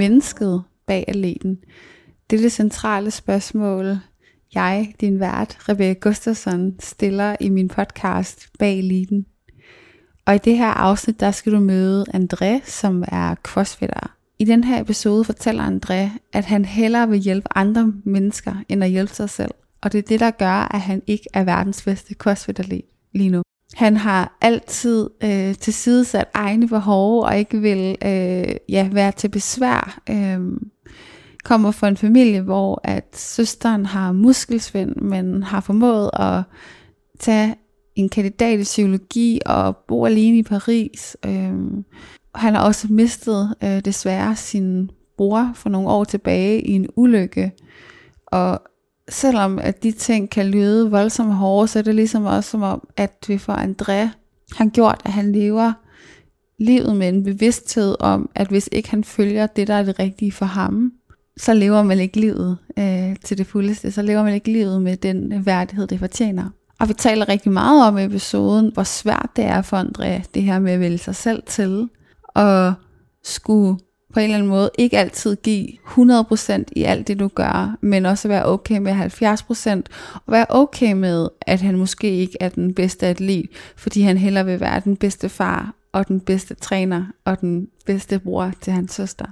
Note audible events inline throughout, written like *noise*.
mennesket bag atleten? Det er det centrale spørgsmål, jeg, din vært, Rebecca Gustafsson, stiller i min podcast Bag Eliten. Og i det her afsnit, der skal du møde André, som er crossfitter. I den her episode fortæller André, at han hellere vil hjælpe andre mennesker, end at hjælpe sig selv. Og det er det, der gør, at han ikke er verdens bedste crossfitter lige nu. Han har altid øh, tilsidesat egne behov og ikke vil øh, ja, være til besvær. Øh, kommer fra en familie, hvor at søsteren har muskelsvind, men har formået at tage en kandidat i psykologi og bo alene i Paris. Øh, han har også mistet øh, desværre sin bror for nogle år tilbage i en ulykke. Og selvom at de ting kan lyde voldsomt hårde, så er det ligesom også som om, at vi for André har gjort, at han lever livet med en bevidsthed om, at hvis ikke han følger det, der er det rigtige for ham, så lever man ikke livet øh, til det fuldeste. Så lever man ikke livet med den værdighed, det fortjener. Og vi taler rigtig meget om i episoden, hvor svært det er for André, det her med at vælge sig selv til, og skulle på en eller anden måde ikke altid give 100% i alt det, du gør, men også være okay med 70%, og være okay med, at han måske ikke er den bedste atlet, fordi han heller vil være den bedste far, og den bedste træner, og den bedste bror til hans søster.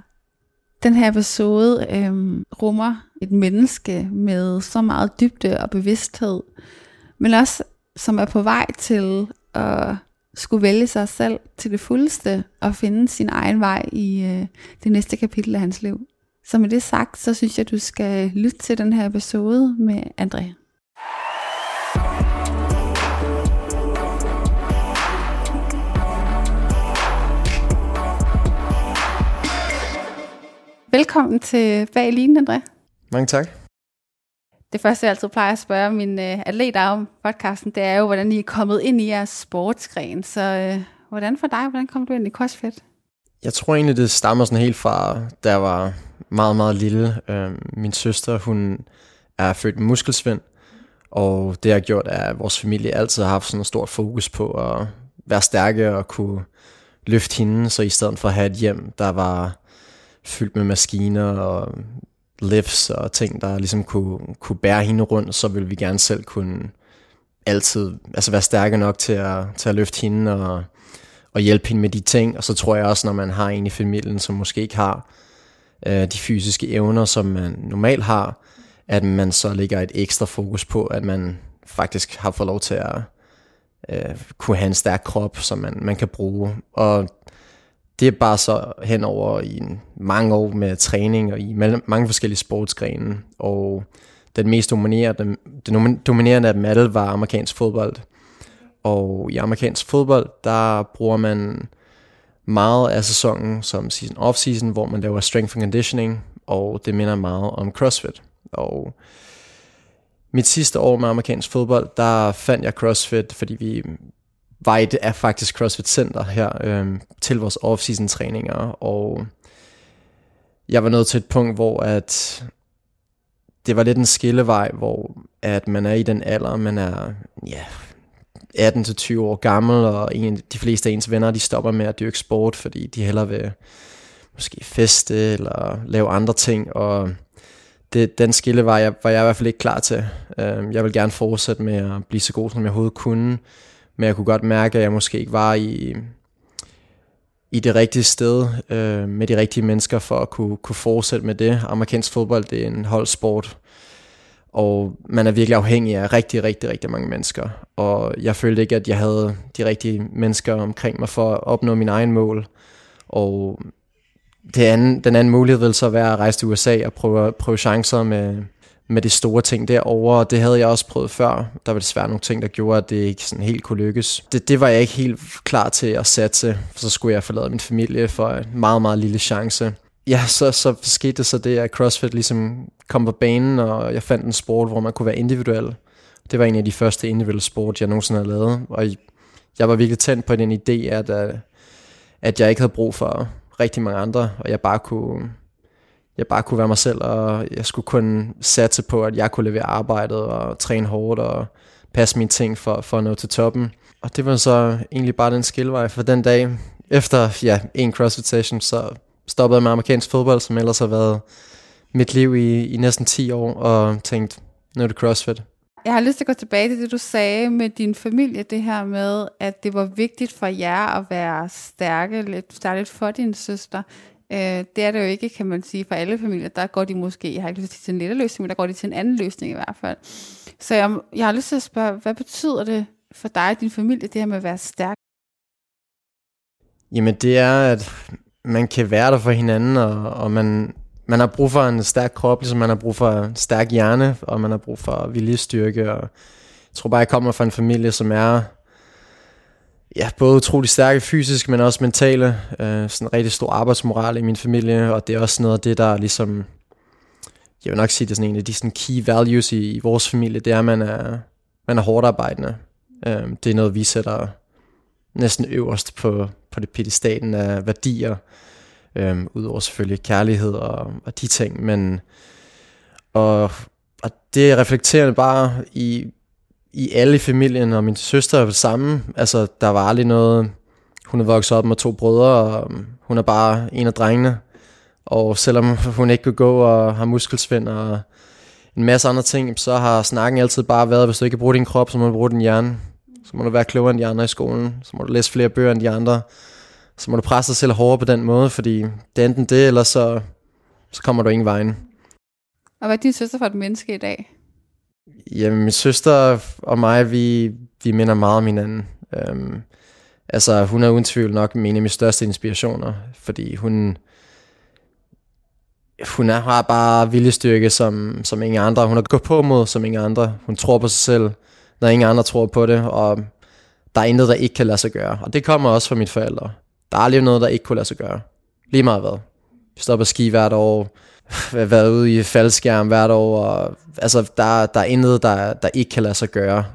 Den her episode øhm, rummer et menneske med så meget dybde og bevidsthed, men også som er på vej til at skulle vælge sig selv til det fuldeste og finde sin egen vej i øh, det næste kapitel af hans liv. Så med det sagt, så synes jeg, du skal lytte til den her episode med André. Velkommen til Bag Linjen, André. Mange tak. Det første, jeg altid plejer at spørge mine øh, atleter om podcasten, det er jo, hvordan I er kommet ind i jeres sportsgren. Så øh, hvordan for dig, hvordan kom du ind i CrossFit? Jeg tror egentlig, det stammer sådan helt fra, da jeg var meget, meget lille. Øh, min søster, hun er født med muskelsvind, og det har gjort, at vores familie altid har haft sådan et stort fokus på at være stærke og kunne løfte hende, så i stedet for at have et hjem, der var fyldt med maskiner og lifts og ting, der ligesom kunne, kunne bære hende rundt, så ville vi gerne selv kunne altid altså være stærke nok til at, til at løfte hende og, og hjælpe hende med de ting. Og så tror jeg også, når man har en i familien, som måske ikke har øh, de fysiske evner, som man normalt har, at man så lægger et ekstra fokus på, at man faktisk har fået lov til at øh, kunne have en stærk krop, som man, man kan bruge. Og det er bare så henover i en mange år med træning og i mange forskellige sportsgrene. Og den mest dominerende, den dominerende af dem alle var amerikansk fodbold. Og i amerikansk fodbold, der bruger man meget af sæsonen som season off-season, hvor man laver strength and conditioning, og det minder meget om CrossFit. Og mit sidste år med amerikansk fodbold, der fandt jeg CrossFit, fordi vi Vejde er faktisk CrossFit Center her øh, til vores off-season træninger, og jeg var nået til et punkt, hvor at det var lidt en skillevej, hvor at man er i den alder, man er ja, 18-20 år gammel, og en, de fleste af ens venner, de stopper med at dyrke sport, fordi de hellere vil måske feste eller lave andre ting, og det, den skille var jeg, var jeg i hvert fald ikke klar til. Uh, jeg vil gerne fortsætte med at blive så god, som jeg overhovedet kunne, men jeg kunne godt mærke, at jeg måske ikke var i, i det rigtige sted øh, med de rigtige mennesker for at kunne, kunne fortsætte med det. Amerikansk fodbold, det er en holdsport, og man er virkelig afhængig af rigtig, rigtig, rigtig mange mennesker. Og jeg følte ikke, at jeg havde de rigtige mennesker omkring mig for at opnå min egen mål. Og det anden, den anden mulighed ville så være at rejse til USA og prøve, prøve chancer med, med de store ting derovre, og det havde jeg også prøvet før. Der var desværre nogle ting, der gjorde, at det ikke sådan helt kunne lykkes. Det, det var jeg ikke helt klar til at satse, for så skulle jeg forlade min familie for en meget, meget lille chance. Ja, så, så skete det så det, at CrossFit ligesom kom på banen, og jeg fandt en sport, hvor man kunne være individuel. Det var en af de første individuelle sport, jeg nogensinde havde lavet, og jeg var virkelig tændt på den idé, at, at jeg ikke havde brug for rigtig mange andre, og jeg bare kunne, jeg bare kunne være mig selv, og jeg skulle kun satse på, at jeg kunne levere arbejdet og træne hårdt og passe mine ting for, for at nå til toppen. Og det var så egentlig bare den skillevej for den dag. Efter ja, en CrossFit session, så stoppede jeg med amerikansk fodbold, som ellers har været mit liv i, i næsten 10 år, og tænkte, nu er det CrossFit. Jeg har lyst til at gå tilbage til det, du sagde med din familie, det her med, at det var vigtigt for jer at være stærke, lidt stærligt for din søster. Øh, det er det jo ikke, kan man sige, for alle familier. Der går de måske, jeg har ikke lyst til en lille løsning, men der går de til en anden løsning i hvert fald. Så jeg, jeg har lyst til at spørge, hvad betyder det for dig og din familie, det her med at være stærk? Jamen det er, at man kan være der for hinanden, og, og man, man har brug for en stærk krop, ligesom man har brug for en stærk hjerne, og man har brug for viljestyrke. Og jeg tror bare, jeg kommer fra en familie, som er ja, både utrolig stærke fysisk, men også mentale. Øh, sådan en rigtig stor arbejdsmoral i min familie, og det er også noget af det, der ligesom, jeg vil nok sige, det er sådan en af de sådan key values i, i vores familie, det er, at man er, man er hårdt arbejdende. Øh, det er noget, vi sætter næsten øverst på, på det pedestaten af værdier, øh, Udover selvfølgelig kærlighed og, og de ting, men og, og det reflekterer bare i, i alle i familien, og min søster er det samme. Altså, der var aldrig noget... Hun er vokset op med to brødre, og um, hun er bare en af drengene. Og selvom hun ikke kan gå og har muskelsvind og en masse andre ting, så har snakken altid bare været, hvis du ikke kan bruge din krop, så må du bruge din hjerne. Så må du være klogere end de andre i skolen. Så må du læse flere bøger end de andre så må du presse dig selv hårdere på den måde, fordi det er enten det, eller så, så kommer du ingen vejen. Og hvad er din søster for et menneske i dag? Jamen, min søster og mig, vi, vi minder meget om hinanden. Øhm, altså, hun er uden tvivl nok en af mine største inspirationer, fordi hun, hun er, har bare viljestyrke som, som ingen andre. Hun har gået på mod som ingen andre. Hun tror på sig selv, når ingen andre tror på det, og der er intet, der ikke kan lade sig gøre. Og det kommer også fra mine forældre. Der er aldrig noget, der ikke kunne lade sig gøre. Lige meget hvad. Vi står på ski hvert år, været ude i faldskærm hvert år, og altså, der, der er intet, der, der ikke kan lade sig gøre.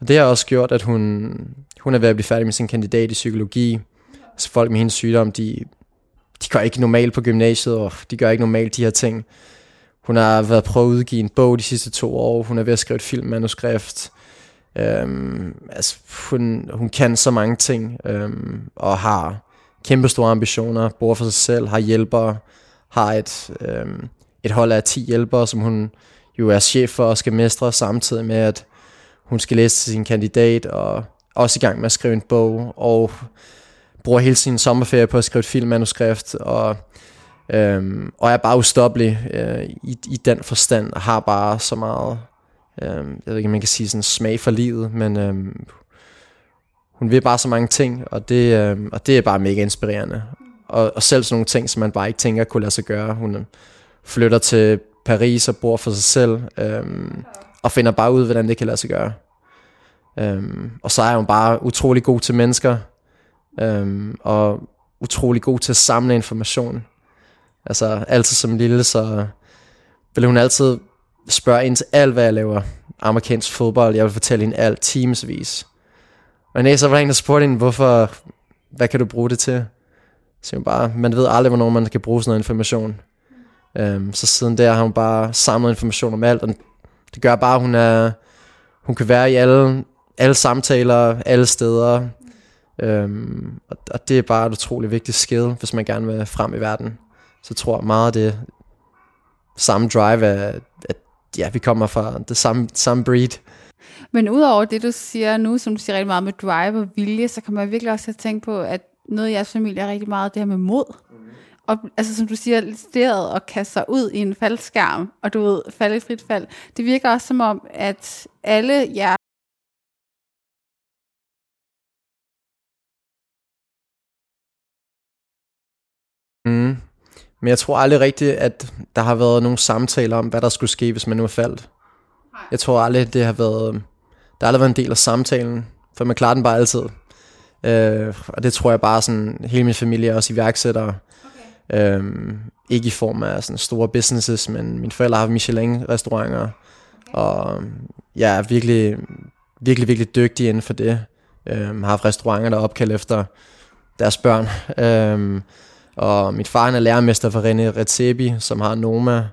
Og det har også gjort, at hun, hun er ved at blive færdig med sin kandidat i psykologi. Så folk med hendes sygdom, de, de gør ikke normalt på gymnasiet, og de gør ikke normalt de her ting. Hun har været prøvet at udgive en bog de sidste to år. Hun er ved at skrive et filmmanuskript. Øhm, altså, hun, hun kan så mange ting, øhm, og har kæmpe store ambitioner, bor for sig selv, har hjælpere, har et, øhm, et hold af 10 hjælpere, som hun jo er chef for og skal mestre, samtidig med, at hun skal læse sin kandidat, og også i gang med at skrive en bog, og bruger hele sin sommerferie på at skrive et filmmanuskript, og, øhm, og er bare ustoppelig øh, i, i den forstand, og har bare så meget, øh, jeg ved ikke, om man kan sige sådan smag for livet, men øh, hun vil bare så mange ting, og det, øh, og det er bare mega inspirerende. Og, og selv sådan nogle ting, som man bare ikke tænker kunne lade sig gøre. Hun øh, flytter til Paris og bor for sig selv, øhm, og finder bare ud, hvordan det kan lade sig gøre. Øhm, og så er hun bare utrolig god til mennesker, øhm, og utrolig god til at samle information. Altså altid som lille, så vil hun altid spørge ind til alt, hvad jeg laver. Amerikansk fodbold, jeg vil fortælle hende alt, teamsvis. Og næste så var der en, der spurgte hende, hvorfor, hvad kan du bruge det til? Så hun bare, man ved aldrig, hvornår man kan bruge sådan noget information. Øhm, så siden der har hun bare samlet information om alt, og det gør bare, at hun, er, hun kan være i alle alle samtaler, alle steder. Øhm, og, og det er bare et utroligt vigtigt skill, hvis man gerne vil frem i verden. Så tror jeg meget, det samme drive, at, at ja, vi kommer fra det samme, samme breed. Men udover det, du siger nu, som du siger rigtig meget med drive og vilje, så kan man virkelig også tænke på, at noget i jeres familie er rigtig meget det her med mod. Og altså, som du siger, stedet og kaste sig ud i en faldskærm, og du ved, falde i frit fald. Det virker også som om, at alle jer Mm. Men jeg tror aldrig rigtigt, at der har været nogle samtaler om, hvad der skulle ske, hvis man nu er faldt. Jeg tror aldrig, det har været... Der har aldrig været en del af samtalen, for man klarer den bare altid. Øh, og det tror jeg bare sådan, hele min familie er også iværksættere. Øhm, ikke i form af sådan store businesses, men mine forældre har Michelin-restauranter. Og øhm, jeg er virkelig, virkelig, virkelig dygtig inden for det. Øhm, har haft restauranter, der er opkaldt efter deres børn. *laughs* Øhm, og mit far han er lærermester for René Redzepi, som har Noma.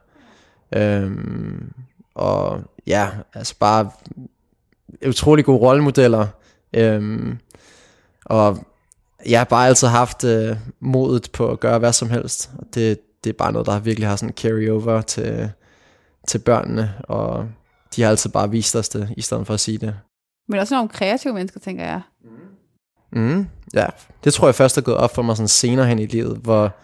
Øhm, og ja, altså bare utrolig gode rollemodeller. Øhm, og jeg har bare altid haft øh, modet på at gøre hvad som helst. Og det, det er bare noget, der virkelig har sådan carry over til, til børnene. Og de har altid bare vist os det, i stedet for at sige det. Men også nogle kreative mennesker, tænker jeg. Mm, ja, det tror jeg først er gået op for mig sådan senere hen i livet, hvor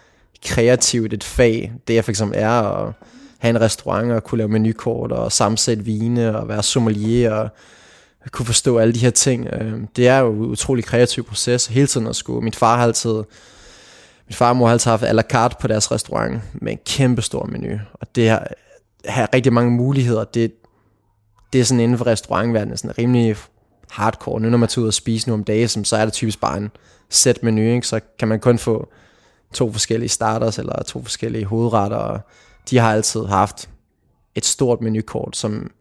kreativt et fag, det jeg for eksempel er at have en restaurant og kunne lave menukort og sammensætte vine og være sommelier og kunne forstå alle de her ting. Øh, det er jo en utrolig kreativ proces hele tiden at skulle. Min far har altid, min far og mor har altid haft à la carte på deres restaurant med en kæmpe stor menu. Og det har, har rigtig mange muligheder. Det, det er sådan inden for restaurantverdenen sådan rimelig hardcore. Nu når man tager ud og spise nu om dagen, så er det typisk bare en sæt menu, ikke? så kan man kun få to forskellige starters eller to forskellige hovedretter. Og de har altid haft et stort menukort, som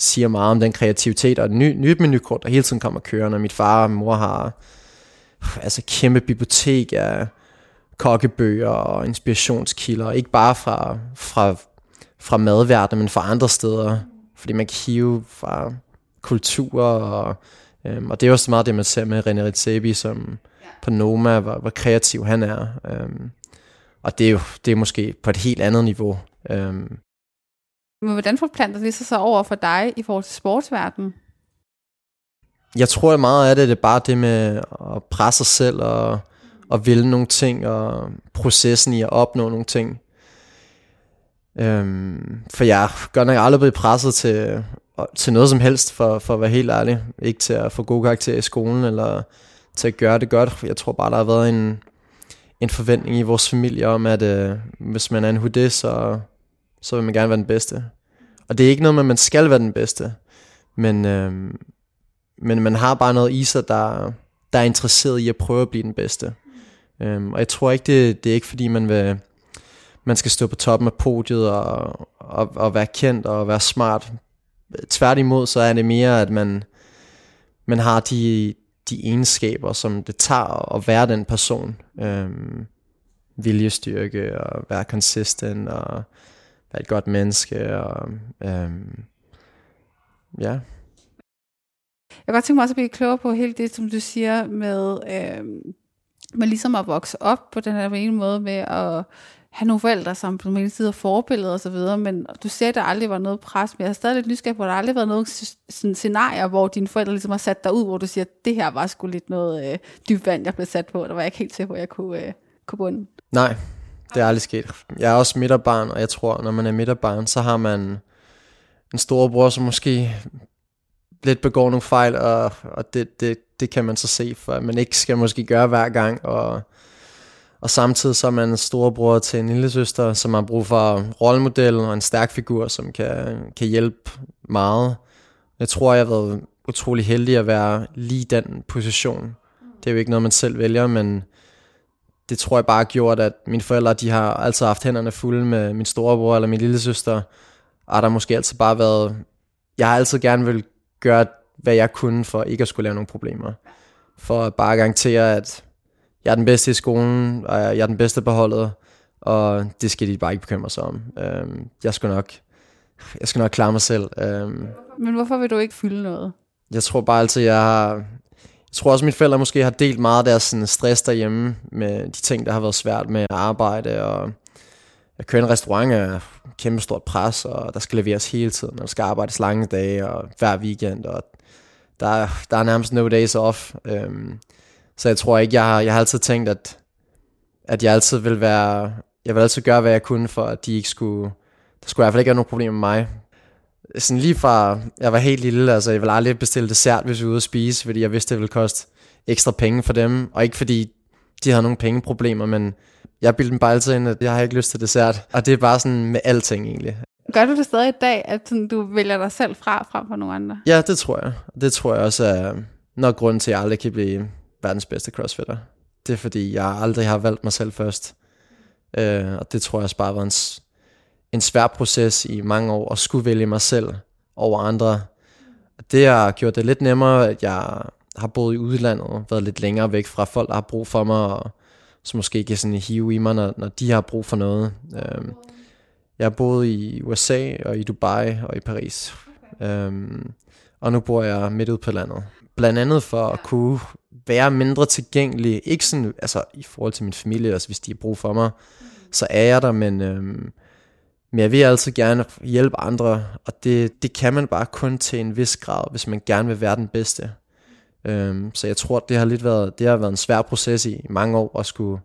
siger meget om den kreativitet, og et ny, nyt menukort, der hele tiden kommer kørende. Min far og mor har altså kæmpe bibliotek af kokkebøger og inspirationskilder, ikke bare fra, fra, fra madverdenen, men fra andre steder, fordi man kan hive fra kultur, og, øhm, og det er også meget det, man ser med René Redzepi, som ja. på Noma, hvor, hvor kreativ han er. Øhm, og det er jo det er måske på et helt andet niveau. Øhm. Men hvordan forplanter det sig så over for dig i forhold til sportsverdenen? Jeg tror at meget af det, det er bare det med at presse sig selv og, og ville nogle ting, og processen i at opnå nogle ting. Øhm, for jeg er godt nok aldrig blevet presset til til noget som helst, for, for at være helt ærlig. Ikke til at få gode karakterer i skolen, eller til at gøre det godt. Jeg tror bare, der har været en, en forventning i vores familie om, at øh, hvis man er en hudé, så, så vil man gerne være den bedste. Og det er ikke noget med, at man skal være den bedste, men, øh, men man har bare noget i sig, der, der er interesseret i at prøve at blive den bedste. Øhm, og jeg tror ikke, det, det er ikke fordi, man vil man skal stå på toppen af podiet og, og, og være kendt og være smart tværtimod, så er det mere, at man, man har de, de egenskaber, som det tager at være den person. Øhm, viljestyrke og være consistent og være et godt menneske. Og, øhm, ja. Jeg kan godt tænke mig også at blive klogere på hele det, som du siger med, øhm, med ligesom at vokse op på den her ene måde med at have nogle forældre, som på den ene side er forbilleder og så videre, men du siger, at der aldrig var noget pres, men jeg er stadig lidt nysgerrig på, at der aldrig været noget sådan scenarier, hvor dine forældre ligesom har sat dig ud, hvor du siger, at det her var sgu lidt noget øh, dybt vand, jeg blev sat på, der var jeg ikke helt til, hvor jeg kunne, øh, kunne bunde. Nej, det er aldrig sket. Jeg er også midterbarn, og jeg tror, når man er midterbarn, så har man en storebror, som måske lidt begår nogle fejl, og, og det, det, det kan man så se, for man ikke skal måske gøre hver gang, og, og samtidig så er man en storebror til en lille søster, som har brug for rollemodel og en stærk figur, som kan, kan hjælpe meget. Jeg tror, jeg har været utrolig heldig at være lige den position. Det er jo ikke noget, man selv vælger, men det tror jeg bare har gjort, at mine forældre, de har altid haft hænderne fulde med min storebror eller min lille søster, og der måske altid bare været, jeg har altid gerne vil gøre, hvad jeg kunne for ikke at skulle lave nogle problemer. For at bare garantere, at jeg er den bedste i skolen, og jeg er den bedste på holdet, og det skal de bare ikke bekymre sig om. Øhm, jeg skal nok, jeg skal nok klare mig selv. Øhm, Men hvorfor vil du ikke fylde noget? Jeg tror bare altid, jeg har... Jeg tror også, at mine forældre måske har delt meget af deres sådan, stress derhjemme med de ting, der har været svært med at arbejde. Og at køre en restaurant er kæmpe stort pres, og der skal leveres hele tiden, og der skal arbejdes lange dage og hver weekend, og der, der er nærmest no days off. Øhm, så jeg tror ikke, jeg har, jeg har altid tænkt, at, at jeg altid vil være, jeg vil altid gøre, hvad jeg kunne, for at de ikke skulle, der skulle i hvert fald ikke have nogen problemer med mig. Sådan lige fra, jeg var helt lille, altså jeg ville aldrig bestille dessert, hvis vi var ude at spise, fordi jeg vidste, det ville koste ekstra penge for dem, og ikke fordi de havde nogle pengeproblemer, men jeg bildte dem bare altid ind, at jeg har ikke lyst til dessert. Og det er bare sådan med alting egentlig. Gør du det stadig i dag, at sådan, du vælger dig selv fra frem for nogle andre? Ja, det tror jeg. Det tror jeg også er nok grund til, at jeg aldrig kan blive verdens bedste crossfitter. Det er fordi, jeg aldrig har valgt mig selv først. Øh, og det tror jeg også bare var en, en svær proces i mange år, at skulle vælge mig selv over andre. Det har gjort det lidt nemmere, at jeg har boet i udlandet, været lidt længere væk fra folk, der har brug for mig, og som måske kan sådan hive i mig, når, når de har brug for noget. Øhm, jeg har boet i USA og i Dubai og i Paris. Øhm, og nu bor jeg midt ude på landet. Blandt andet for at kunne være mindre tilgængelig. Ikke sådan, altså i forhold til min familie, altså hvis de har brug for mig, så er jeg der, men, øhm, men jeg vil altid gerne hjælpe andre, og det, det kan man bare kun til en vis grad, hvis man gerne vil være den bedste. Øhm, så jeg tror, det har lidt været, det har været en svær proces i mange år at skulle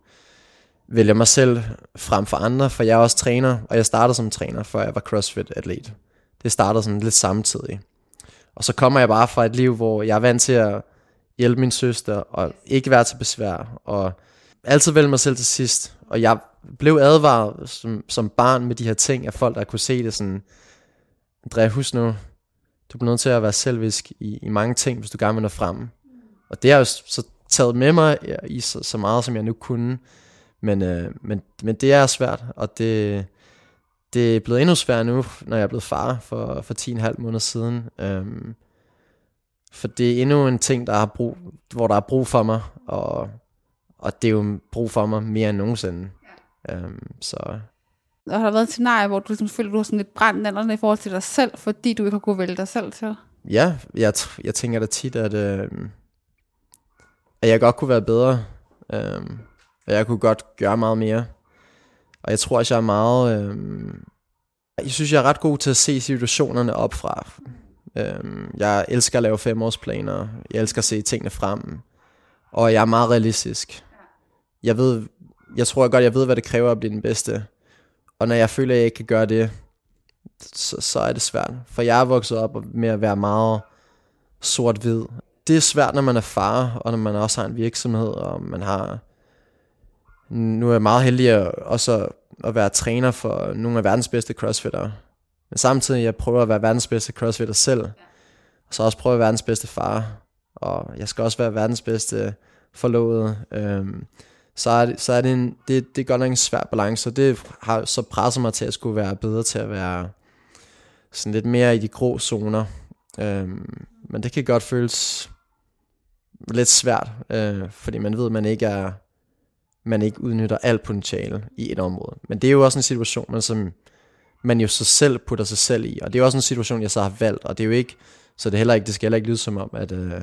vælge mig selv frem for andre, for jeg er også træner, og jeg startede som træner, før jeg var CrossFit-atlet. Det startede sådan lidt samtidig. Og så kommer jeg bare fra et liv, hvor jeg er vant til at hjælpe min søster, og ikke være til besvær, og altid vælge mig selv til sidst. Og jeg blev advaret som, som barn med de her ting af folk, der kunne se det sådan, Andrea, husk nu, du bliver nødt til at være selvisk i, i mange ting, hvis du gerne vil nå frem. Og det har jeg jo så taget med mig i så, så meget, som jeg nu kunne. Men, øh, men, men det er svært, og det, det er blevet endnu sværere nu, når jeg er blevet far for, for 10,5 måneder siden. Øhm, for det er endnu en ting, der har brug, hvor der er brug for mig, og, og det er jo brug for mig mere end nogensinde. Øhm, så og har der været et scenarie, hvor du ligesom føler, du har sådan lidt brændt i forhold til dig selv, fordi du ikke har kunnet vælge dig selv til? Ja, jeg, jeg tænker da tit, at, øh, at jeg godt kunne være bedre. Øh, og jeg kunne godt gøre meget mere. Og jeg tror også, jeg er meget... Øh, jeg synes, jeg er ret god til at se situationerne op fra. Øh, jeg elsker at lave femårsplaner. Jeg elsker at se tingene frem. Og jeg er meget realistisk. Jeg ved, jeg tror godt, jeg ved, hvad det kræver at blive den bedste. Og når jeg føler, at jeg ikke kan gøre det, så, så er det svært. For jeg er vokset op med at være meget sort-hvid. Det er svært, når man er far, og når man også har en virksomhed, og man har... Nu er jeg meget heldig at, også at være træner for nogle af verdens bedste crossfitter. Men samtidig jeg prøver at være verdens bedste crossfitter selv. Og så også prøve at være verdens bedste far. Og jeg skal også være verdens bedste forlovede. Øhm, så er det, så er det, en, det, det er godt nok en svær balance, og det har så presset mig til at skulle være bedre til at være sådan lidt mere i de grå zoner. Øhm, men det kan godt føles lidt svært, øh, fordi man ved, at man ikke er man ikke udnytter alt potentiale i et område. Men det er jo også en situation, man, som man jo så selv putter sig selv i, og det er også en situation, jeg så har valgt, og det er jo ikke, så det, heller ikke, det skal heller ikke lyde som om, at, øh,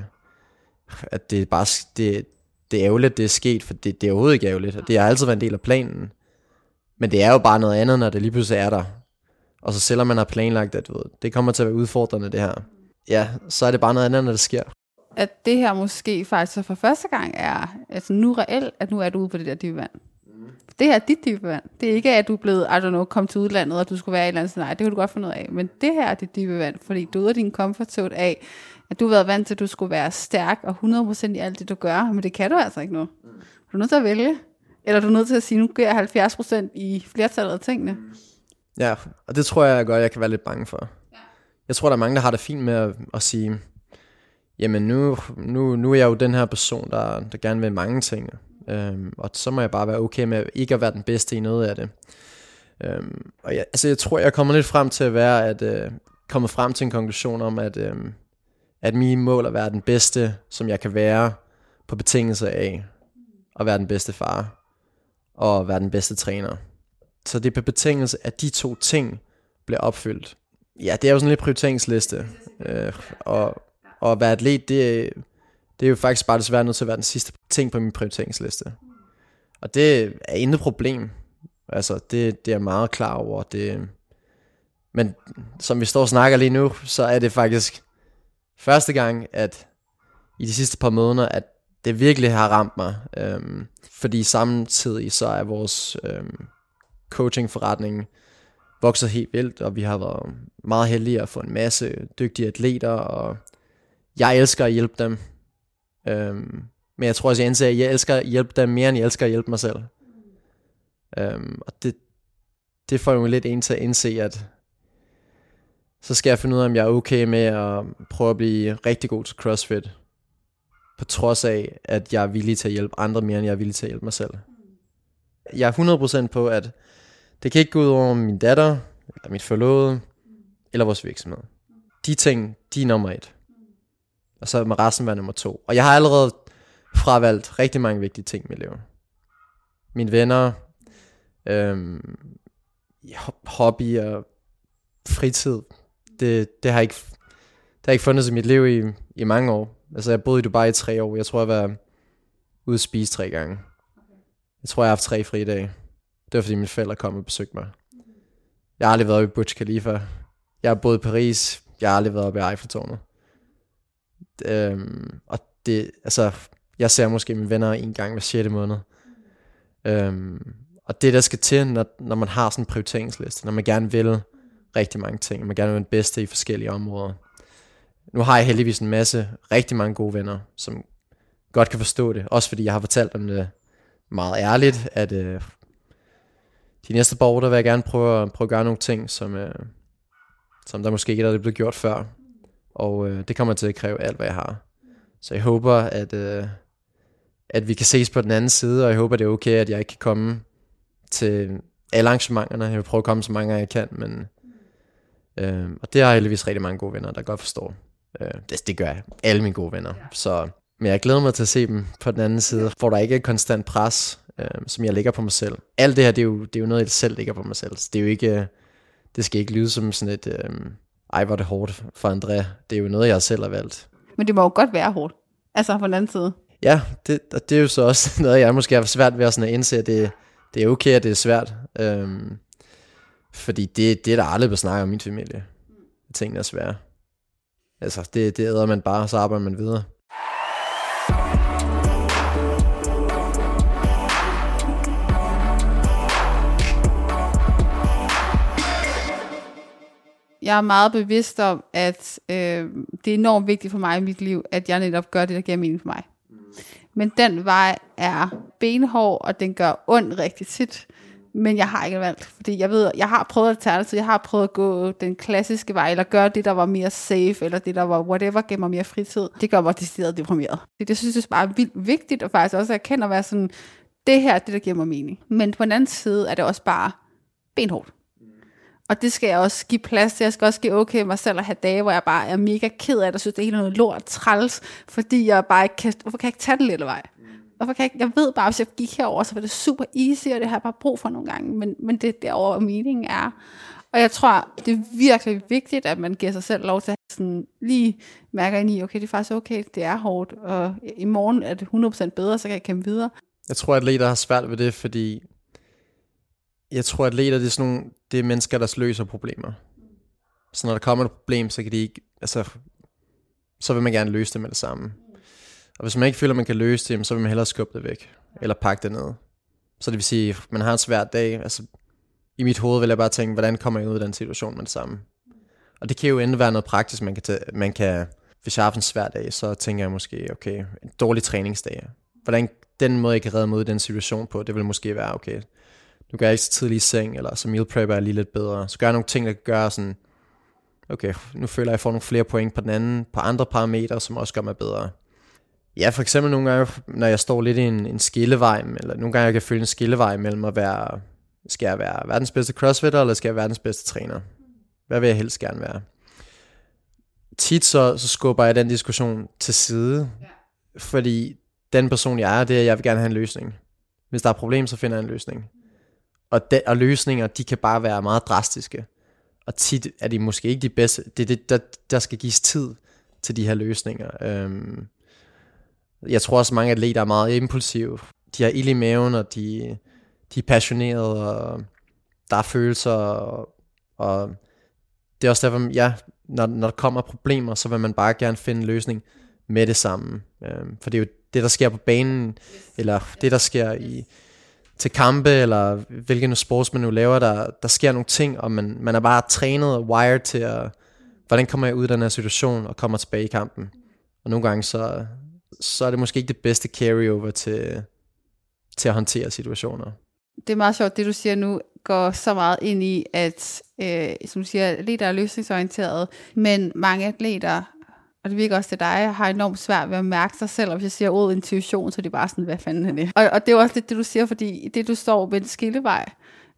at det er bare, det, det er ærgerligt, det er sket, for det, det er overhovedet ikke ærgerligt, og det har altid været en del af planen. Men det er jo bare noget andet, når det lige pludselig er der. Og så selvom man har planlagt, at ved, det kommer til at være udfordrende det her, ja, så er det bare noget andet, når det sker. At det her måske faktisk for første gang er altså nu reelt, at nu er du ude på det der dybe vand. Det her er dit dybe vand. Det er ikke, at du er blevet, I don't know, kom til udlandet, og du skulle være i et eller andet Nej, det kan du godt finde ud af. Men det her er dit dybe vand, fordi du er ude af din comfort zone af, at du har været vant til, at du skulle være stærk og 100% i alt det, du gør. Men det kan du altså ikke nu. Du er nødt til at vælge. Eller du er nødt til at sige, nu gør jeg 70% i flertallet af tingene. Ja, og det tror jeg godt, jeg kan være lidt bange for. Ja. Jeg tror, der er mange, der har det fint med at, at sige, jamen nu, nu, nu er jeg jo den her person, der, der gerne vil mange ting. Øhm, og så må jeg bare være okay med ikke at være den bedste i noget af det. Øhm, og jeg, altså jeg tror, jeg kommer lidt frem til at være, at øh, komme frem til en konklusion om, at, øh, at min mål er at være den bedste, som jeg kan være på betingelse af at være den bedste far og være den bedste træner. Så det er på betingelse, at de to ting bliver opfyldt. Ja, det er jo sådan lidt prioriteringsliste. Øh, og, og at være atlet, det, det er jo faktisk bare desværre nødt til at være den sidste ting på min prioriteringsliste. Og det er intet problem. Altså, det, det er jeg meget klar over. Det, men som vi står og snakker lige nu, så er det faktisk første gang, at i de sidste par måneder, at det virkelig har ramt mig. Øhm, fordi samtidig så er vores øhm, coachingforretning vokset helt vildt, og vi har været meget heldige at få en masse dygtige atleter, og jeg elsker at hjælpe dem. Øhm, men jeg tror også, jeg indser, at jeg elsker at hjælpe dem mere, end jeg elsker at hjælpe mig selv. Øhm, og det, det får jo lidt en til at indse, at så skal jeg finde ud af, om jeg er okay med at prøve at blive rigtig god til CrossFit, på trods af, at jeg er villig til at hjælpe andre mere, end jeg er villig til at hjælpe mig selv. Jeg er 100% på, at det kan ikke gå ud over min datter, eller mit forlovede, eller vores virksomhed. De ting, de er nummer et. Og så må resten være nummer to. Og jeg har allerede fravalgt rigtig mange vigtige ting i mit liv. Mine venner, øhm, hobbyer, og fritid, det, det har ikke det har ikke fundet i mit liv i, i mange år. Altså jeg boede i Dubai i tre år. Jeg tror jeg var ude at spise tre gange. Jeg tror jeg har haft tre fri dage. Det var fordi mine forældre kom og besøgte mig. Jeg har aldrig været i Burj Khalifa. Jeg har boet i Paris. Jeg har aldrig været oppe i Eiffeltårnet. Øhm, og det, altså, jeg ser måske mine venner en gang hver 6. måned. Øhm, og det der skal til, når, når man har sådan en prioriteringsliste, når man gerne vil rigtig mange ting, og man gerne vil være den bedste i forskellige områder. Nu har jeg heldigvis en masse, rigtig mange gode venner, som godt kan forstå det. Også fordi jeg har fortalt dem det meget ærligt, at øh, de næste par år, der vil jeg gerne prøve, prøve at gøre nogle ting, som, øh, som der måske ikke er blevet gjort før. Og øh, det kommer til at kræve alt, hvad jeg har. Så jeg håber, at, øh, at vi kan ses på den anden side, og jeg håber, det er okay, at jeg ikke kan komme til alle arrangementerne. Jeg vil prøve at komme så mange, jeg kan, men øh, og det har jeg heldigvis rigtig mange gode venner, der godt forstår. Øh, det, det gør jeg. Alle mine gode venner. Så men jeg glæder mig til at se dem på den anden side, hvor der ikke er konstant pres, øh, som jeg lægger på mig selv. Alt det her, det er, jo, det er jo noget, jeg selv lægger på mig selv. Så det er jo ikke, det skal ikke lyde som sådan et, øh, ej hvor det hårdt for André. Det er jo noget, jeg selv har valgt. Men det må jo godt være hårdt. Altså på den anden side. Ja, det, og det er jo så også *laughs* noget, jeg måske har svært ved at, sådan at indse, at det, det er okay, at det er svært. Øhm, fordi det, det er der aldrig på snakke om min familie. Tingene er svære. Altså, det, det æder man bare, og så arbejder man videre. jeg er meget bevidst om, at øh, det er enormt vigtigt for mig i mit liv, at jeg netop gør det, der giver mening for mig. Men den vej er benhård, og den gør ondt rigtig tit. Men jeg har ikke valgt, fordi jeg ved, jeg har prøvet alternativ, jeg har prøvet at gå den klassiske vej, eller gøre det, der var mere safe, eller det, der var whatever, gav mig mere fritid. Det gør mig decideret deprimeret. Det, det synes jeg bare er vildt vigtigt, og faktisk også erkende at være sådan, det her er det, der giver mig mening. Men på den anden side er det også bare benhårdt. Og det skal jeg også give plads til. Jeg skal også give okay mig selv at have dage, hvor jeg bare er mega ked af det, og synes, det er helt noget lort træls, fordi jeg bare ikke kan, hvorfor kan jeg ikke tage den lille vej? Hvorfor kan jeg, jeg ved bare, hvis jeg gik herover, så var det super easy, og det har jeg bare brug for nogle gange, men, men det er derovre, meningen er. Og jeg tror, det er virkelig vigtigt, at man giver sig selv lov til at sådan lige mærke ind i, okay, det er faktisk okay, det er hårdt, og i morgen er det 100% bedre, så kan jeg kæmpe videre. Jeg tror, at atleter har svært ved det, fordi Jeg tror, at atleter det er sådan nogle, det er mennesker, der løser problemer. Så når der kommer et problem, så kan de ikke, altså, så vil man gerne løse det med det samme. Og hvis man ikke føler, at man kan løse det, så vil man hellere skubbe det væk, eller pakke det ned. Så det vil sige, at man har en svær dag, altså i mit hoved vil jeg bare tænke, hvordan kommer jeg ud af den situation med det samme? Og det kan jo endda være noget praktisk, man kan, tage, man kan hvis jeg har haft en svær dag, så tænker jeg måske, okay, en dårlig træningsdag. Hvordan den måde, jeg kan redde mig ud den situation på, det vil måske være, okay, nu går jeg ikke så tidligt i seng, eller så meal prep er lige lidt bedre. Så gør jeg nogle ting, der kan gøre sådan, okay, nu føler jeg, at jeg får nogle flere point på den anden, på andre parametre, som også gør mig bedre. Ja, for eksempel nogle gange, når jeg står lidt i en, en skillevej, eller nogle gange jeg kan føle en skillevej mellem at være, skal jeg være verdens bedste crossfitter, eller skal jeg være verdens bedste træner? Hvad vil jeg helst gerne være? tit så, så skubber jeg den diskussion til side, ja. fordi den person, jeg er, det er, at jeg vil gerne have en løsning. Hvis der er et problem, så finder jeg en løsning. Og, de, og løsninger, de kan bare være meget drastiske. Og tit er de måske ikke de bedste. Det er det, der, der skal gives tid til de her løsninger. Øhm, jeg tror også, mange atleter er meget impulsive. De har ild i maven, og de, de er passionerede, og der er følelser, og, og det er også derfor, ja, når, når der kommer problemer, så vil man bare gerne finde en løsning med det samme. Øhm, for det er jo det, der sker på banen, eller det, der sker i til kampe, eller hvilken sports man nu laver, der, der sker nogle ting, og man, man er bare trænet og wired til at, hvordan kommer jeg ud af den her situation, og kommer tilbage i kampen. Og nogle gange, så, så er det måske ikke det bedste carryover til, til at håndtere situationer. Det er meget sjovt, det du siger nu, går så meget ind i, at, øh, som du siger, atleter er løsningsorienteret, men mange atleter, og det virker også til dig, har enormt svært ved at mærke sig selv, og hvis jeg siger ordet intuition, så er det bare sådan, hvad fanden er det? Og, og det er også lidt det, du siger, fordi det, du står ved en skillevej,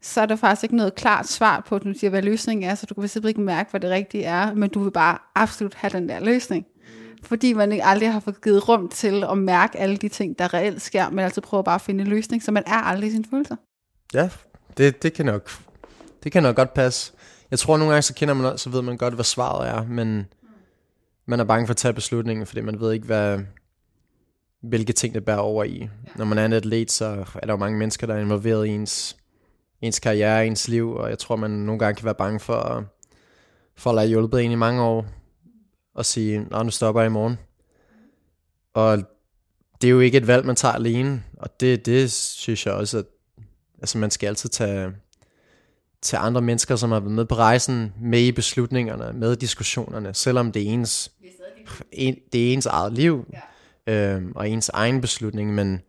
så er der faktisk ikke noget klart svar på, at du siger, hvad løsningen er, så du kan simpelthen ikke mærke, hvad det rigtige er, men du vil bare absolut have den der løsning. Fordi man ikke aldrig har fået givet rum til at mærke alle de ting, der reelt sker, men altså prøver bare at finde en løsning, så man er aldrig i sine følelser. Ja, det, det kan nok det kan nok godt passe. Jeg tror nogle gange, så kender man så ved man godt, hvad svaret er, men man er bange for at tage beslutningen, fordi man ved ikke, hvad, hvilke ting det bærer over i. Når man er en atlet, så er der jo mange mennesker, der er involveret i ens, ens karriere, ens liv, og jeg tror, man nogle gange kan være bange for, for at lade hjulpet en i mange år, og sige, nå, nu stopper jeg i morgen. Og det er jo ikke et valg, man tager alene, og det, det synes jeg også, at altså man skal altid tage, tage andre mennesker, som har været med på rejsen, med i beslutningerne, med i diskussionerne, selvom det er ens, en, det er ens eget liv, ja. øhm, og ens egen beslutning, men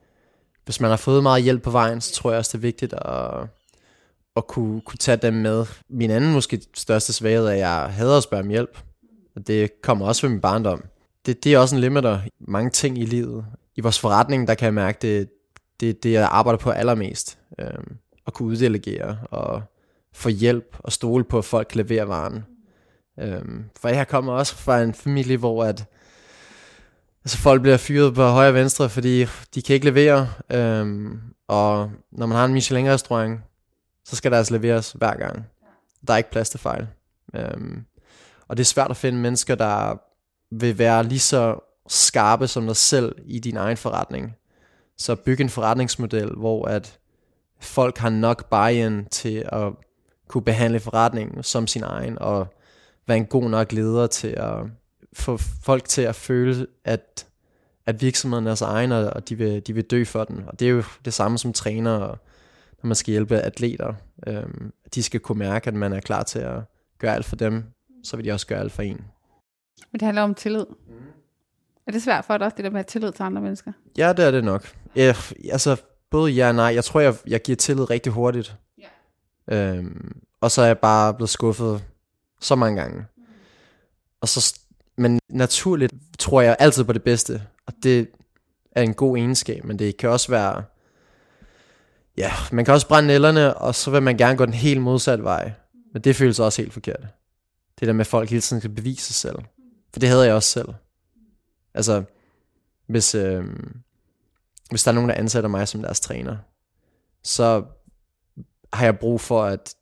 hvis man har fået meget hjælp på vejen, så tror jeg også, det er vigtigt at, at kunne, kunne tage dem med. Min anden måske største svaghed er, at jeg hader at spørge om hjælp, og det kommer også fra min barndom. Det, det er også en limiter. Mange ting i livet. I vores forretning, der kan jeg mærke, det, det, det jeg arbejder på allermest. Øhm, at kunne uddelegere og få hjælp og stole på, at folk leverer varen. Øhm, for jeg kommer også fra en familie, hvor at, altså folk bliver fyret på højre og venstre, fordi de kan ikke levere. Øhm, og når man har en Michelin-restaurant, så skal der altså leveres hver gang. Der er ikke plads til fejl. Øhm, og det er svært at finde mennesker, der vil være lige så skarpe som dig selv i din egen forretning. Så bygge en forretningsmodel, hvor at folk har nok buy-in til at kunne behandle forretningen som sin egen, og være en god nok leder til at få folk til at føle, at, at virksomheden er deres egen, og de vil, de vil dø for den. Og det er jo det samme som træner, når man skal hjælpe atleter. Øhm, de skal kunne mærke, at man er klar til at gøre alt for dem, så vil de også gøre alt for en. Men det handler om tillid. Mm. Er det svært for dig også, det der med at tillid til andre mennesker? Ja, det er det nok. Jeg, altså, både ja og nej. Jeg tror, jeg, jeg giver tillid rigtig hurtigt. Ja. Øhm, og så er jeg bare blevet skuffet så mange gange. Mm. Og så, men naturligt tror jeg altid på det bedste. Og det er en god egenskab, men det kan også være... Ja, man kan også brænde nælderne, og så vil man gerne gå den helt modsatte vej. Men det føles også helt forkert. Det der med, at folk hele tiden skal bevise sig selv. For det havde jeg også selv. Altså, hvis, øh, hvis der er nogen, der ansætter mig som deres træner, så har jeg brug for, at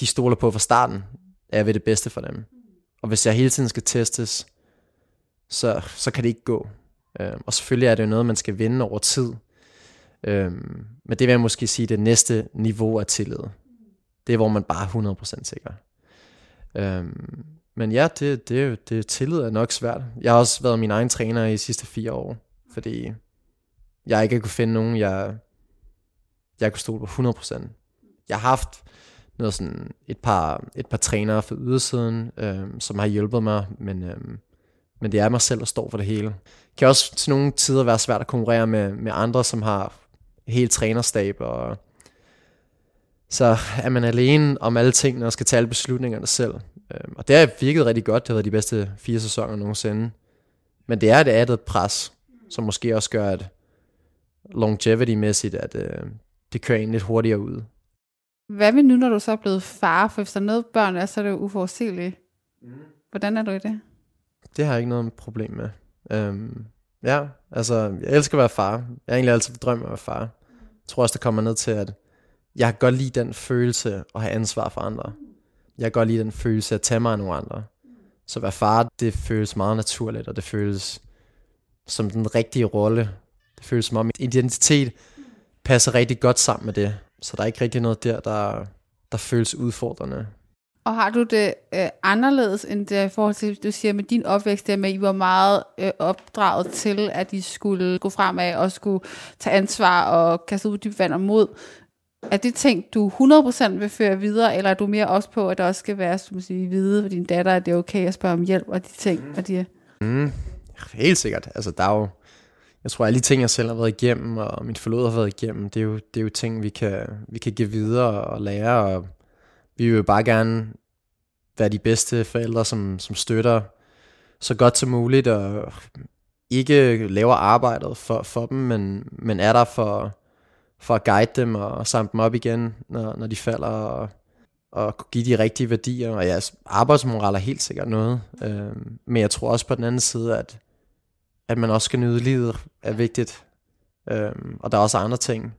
de stoler på fra starten, at jeg vil det bedste for dem. Og hvis jeg hele tiden skal testes, så, så kan det ikke gå. Øh, og selvfølgelig er det jo noget, man skal vinde over tid. Øh, men det vil jeg måske sige, det næste niveau af tillid. Det er, hvor man bare er 100% sikker. Øhm, men ja, det, det, det tillid er nok svært. Jeg har også været min egen træner i de sidste fire år, fordi jeg ikke kunne finde nogen, jeg, jeg kunne stole på 100%. Jeg har haft noget sådan et par, et par trænere fra ydersiden, øhm, som har hjulpet mig, men, øhm, men det er mig selv, der står for det hele. Det kan også til nogle tider være svært at konkurrere med, med andre, som har helt trænerstab, og så er man alene om alle tingene og skal tage alle beslutningerne selv. Øhm, og det har virket rigtig godt, det har været de bedste fire sæsoner nogensinde. Men det er et andet pres, som måske også gør, at longevity-mæssigt, at øh, det kører en lidt hurtigere ud. Hvad med nu, når du så er blevet far? For hvis der er noget børn er, så er det jo uforudsigeligt. Mm. Hvordan er du i det? Det har jeg ikke noget problem med. Øhm, ja, altså, jeg elsker at være far. Jeg har egentlig altid drømt om at være far. Jeg tror også, det kommer ned til, at jeg kan godt lide den følelse at have ansvar for andre. Jeg kan godt lide den følelse at tage mig af nogle andre. Så at være far, det føles meget naturligt, og det føles som den rigtige rolle. Det føles som om min identitet passer rigtig godt sammen med det. Så der er ikke rigtig noget der, der, der føles udfordrende. Og har du det øh, anderledes end det i forhold til, du siger med din opvækst, der med, at I var meget øh, opdraget til, at I skulle gå fremad og skulle tage ansvar og kaste ud dybt vand og mod. Er det ting, du 100% vil føre videre, eller er du mere også på, at der også skal være, som sige, vide for din datter, at det er okay at spørge om hjælp og de ting? Mm. Og de... Mm, helt sikkert. Altså, der er jo, jeg tror, alle de ting, jeg selv har været igennem, og min forlod har været igennem, det er jo, det er jo ting, vi kan, vi kan give videre og lære, og vi vil bare gerne være de bedste forældre, som, som støtter så godt som muligt, og ikke laver arbejdet for, for dem, men, men er der for, for at guide dem og samle dem op igen, når, når de falder, og, og give de rigtige værdier. Og ja, arbejdsmoral er helt sikkert noget, øh, men jeg tror også på den anden side, at, at man også skal nyde livet, er vigtigt. Øh, og der er også andre ting,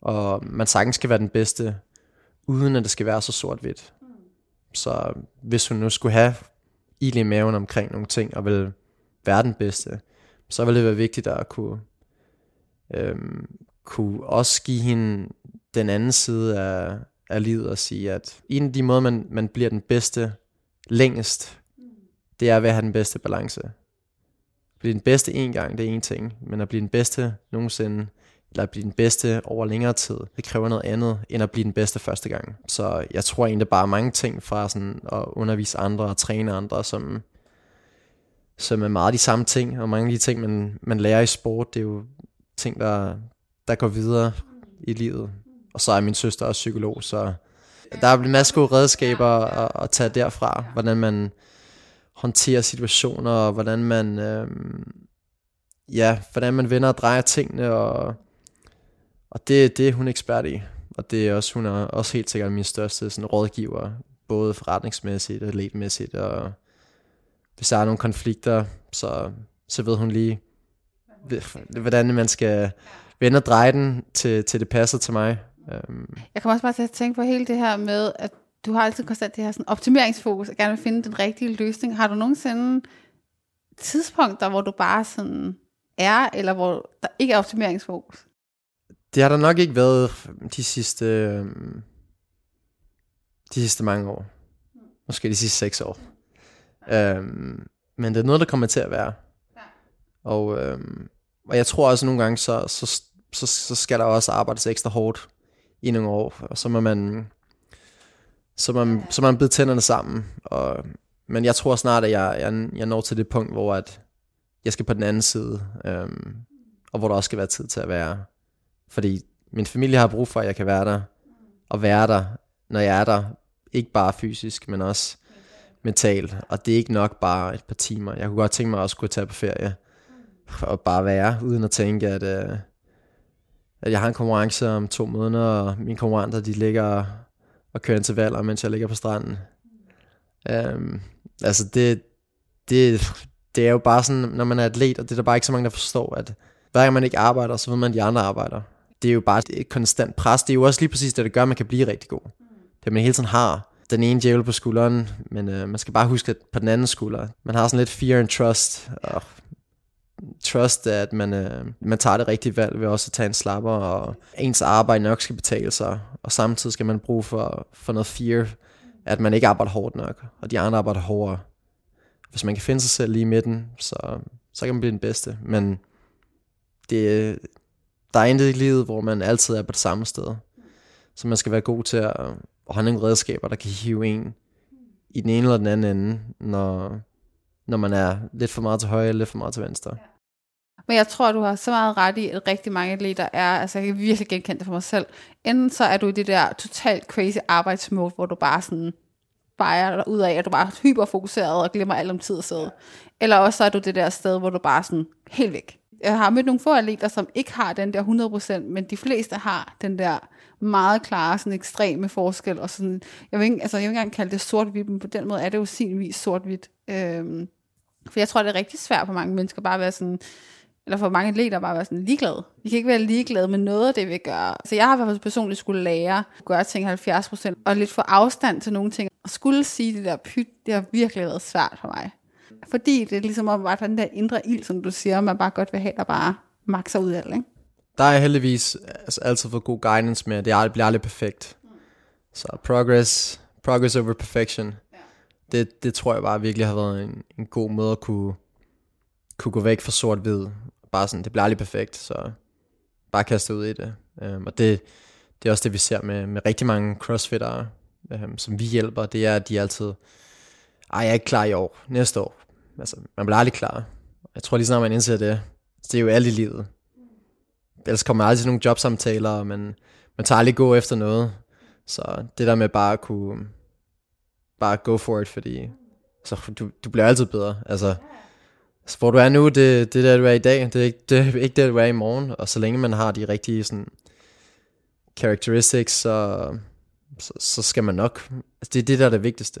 og man sagtens skal være den bedste, uden at det skal være så sort-hvidt. Så hvis hun nu skulle have ild i maven omkring nogle ting, og ville være den bedste, så ville det være vigtigt at kunne, øhm, kunne også give hende den anden side af, af livet og sige, at en af de måder, man, man bliver den bedste længest, det er ved at have den bedste balance. At blive den bedste en gang, det er en ting, men at blive den bedste nogensinde, eller at blive den bedste over længere tid, det kræver noget andet, end at blive den bedste første gang. Så jeg tror egentlig bare mange ting fra sådan at undervise andre og træne andre, som, som er meget de samme ting, og mange af de ting, man, man lærer i sport, det er jo ting, der, der går videre i livet. Og så er min søster også psykolog, så der er en masse gode redskaber at, at tage derfra, hvordan man håndterer situationer, og hvordan man, øh, ja, hvordan man vender og drejer tingene, og og det, det er hun ekspert i. Og det er også, hun er også helt sikkert min største sådan, rådgiver, både forretningsmæssigt og atletmæssigt. Og hvis der er nogle konflikter, så, så ved hun lige, hvordan man skal vende og dreje den, til, til det passer til mig. Um. Jeg kommer også bare til at tænke på hele det her med, at du har altid konstant det her sådan optimeringsfokus, og gerne vil finde den rigtige løsning. Har du nogensinde tidspunkter, hvor du bare sådan er, eller hvor der ikke er optimeringsfokus? Det har der nok ikke været de sidste, øh, de sidste mange år. Måske de sidste seks år. Øhm, men det er noget, der kommer til at være. Og, øhm, og jeg tror også nogle gange, så, så, så, så skal der også arbejdes ekstra hårdt i nogle år. Og så må man, så man, så man bide tænderne sammen. Og, men jeg tror snart, at jeg, jeg, jeg når til det punkt, hvor at jeg skal på den anden side. Øhm, og hvor der også skal være tid til at være fordi min familie har brug for, at jeg kan være der, og være der, når jeg er der. Ikke bare fysisk, men også mentalt. Og det er ikke nok bare et par timer. Jeg kunne godt tænke mig også kunne tage på ferie, og bare være, uden at tænke, at, uh, at jeg har en konkurrence om to måneder, og mine konkurrenter, de ligger og kører intervaller, mens jeg ligger på stranden. Um, altså det, det, det er jo bare sådan, når man er atlet, og det er der bare ikke så mange, der forstår, at hver gang man ikke arbejder, så ved man, at de andre arbejder det er jo bare et konstant pres. Det er jo også lige præcis det, der gør, at man kan blive rigtig god. Det er, man hele tiden har den ene djævel på skulderen, men øh, man skal bare huske, at på den anden skulder, man har sådan lidt fear and trust, og trust, at man, øh, man tager det rigtige valg ved også at tage en slapper, og ens arbejde nok skal betale sig, og samtidig skal man bruge for, for noget fear, at man ikke arbejder hårdt nok, og de andre arbejder hårdere. Hvis man kan finde sig selv lige i midten, så, så kan man blive den bedste, men det, der er intet i livet, hvor man altid er på det samme sted. Så man skal være god til at, at have nogle redskaber, der kan hive en i den ene eller den anden ende, når, når man er lidt for meget til højre eller lidt for meget til venstre. Men jeg tror, du har så meget ret i, at rigtig mange atleter er, altså jeg kan virkelig genkende det for mig selv. Enten så er du i det der totalt crazy arbejdsmode, hvor du bare sådan fejrer dig ud af, at du bare er hyperfokuseret og glemmer alt om tid og sted. Eller også så er du det der sted, hvor du bare sådan helt væk. Jeg har mødt nogle få atleter, som ikke har den der 100%, men de fleste har den der meget klare, sådan ekstreme forskel. Og sådan, jeg, vil ikke, altså, jeg vil ikke engang kalde det sort-hvidt, men på den måde er det jo sin vis sort-hvidt. Øhm, for jeg tror, det er rigtig svært for mange mennesker bare at være sådan, eller for mange atleter bare at være sådan ligeglade. Vi kan ikke være ligeglade med noget af det, vi gør. Så jeg har i hvert fald personligt skulle lære at gøre ting 70%, og lidt få afstand til nogle ting. Og skulle sige det der pyt, det har virkelig været svært for mig. Fordi det er ligesom om, at den der indre ild, som du siger, man bare godt vil have, der bare makser ud af det, ikke? Der er heldigvis altså, altid fået god guidance med, det bliver aldrig perfekt. Så progress, progress over perfection. Det, det tror jeg bare virkelig har været en, en god måde at kunne, kunne gå væk fra sort-hvid. Bare sådan, det bliver aldrig perfekt, så bare kaste ud i det. Øhm, og det, det er også det, vi ser med, med rigtig mange crossfittere, øhm, som vi hjælper. Det er, at de altid, ej, jeg er ikke klar i år, næste år. Altså, man bliver aldrig klar. Jeg tror lige snart, man indser det. Så det er jo alt i livet ellers kommer man aldrig til nogle jobsamtaler, og man, man tager aldrig gå efter noget. Så det der med bare at kunne, bare go for it, fordi så du, du bliver altid bedre. Altså, så hvor du er nu, det, det er der, du er i dag, det er, ikke, det er ikke der, du er i morgen. Og så længe man har de rigtige sådan, characteristics, så, så, så skal man nok. Altså, det er det, der er det vigtigste.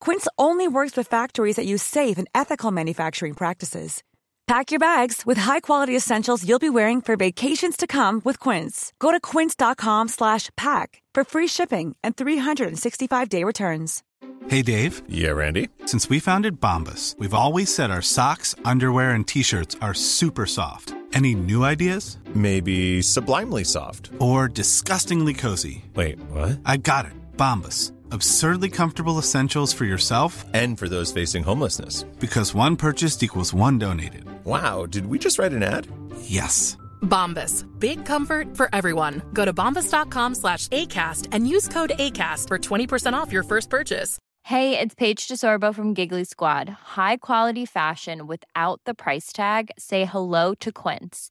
Quince only works with factories that use safe and ethical manufacturing practices. Pack your bags with high-quality essentials you'll be wearing for vacations to come with Quince. Go to quince.com slash pack for free shipping and 365-day returns. Hey, Dave. Yeah, Randy. Since we founded Bombus, we've always said our socks, underwear, and T-shirts are super soft. Any new ideas? Maybe sublimely soft. Or disgustingly cozy. Wait, what? I got it. Bombus Absurdly comfortable essentials for yourself and for those facing homelessness. Because one purchased equals one donated. Wow, did we just write an ad? Yes. Bombas. Big comfort for everyone. Go to bombas.com slash ACAST and use code ACAST for 20% off your first purchase. Hey, it's Paige DeSorbo from Giggly Squad. High quality fashion without the price tag? Say hello to Quince.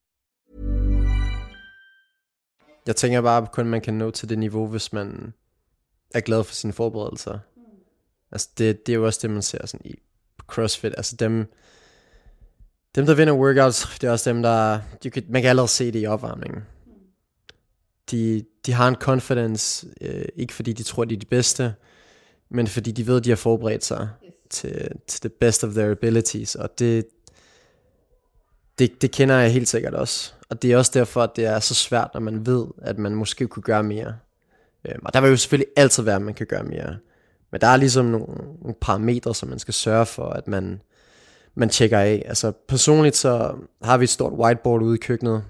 Jeg tænker bare kun, man kan nå til det niveau, hvis man er glad for sine forberedelser. Mm. Altså det, det er jo også det, man ser sådan i CrossFit. Altså dem, dem der vinder workouts, det er også dem, der... Du kan, man kan allerede se det i opvarmningen. De, de har en confidence, øh, ikke fordi de tror, de er de bedste, men fordi de ved, at de har forberedt sig yes. til, til the best of their abilities. Og det, det, det kender jeg helt sikkert også. Og det er også derfor, at det er så svært, når man ved, at man måske kunne gøre mere. Øhm, og der vil jo selvfølgelig altid være, at man kan gøre mere. Men der er ligesom nogle, nogle parametre, som man skal sørge for, at man, man tjekker af. Altså personligt så har vi et stort whiteboard ude i køkkenet,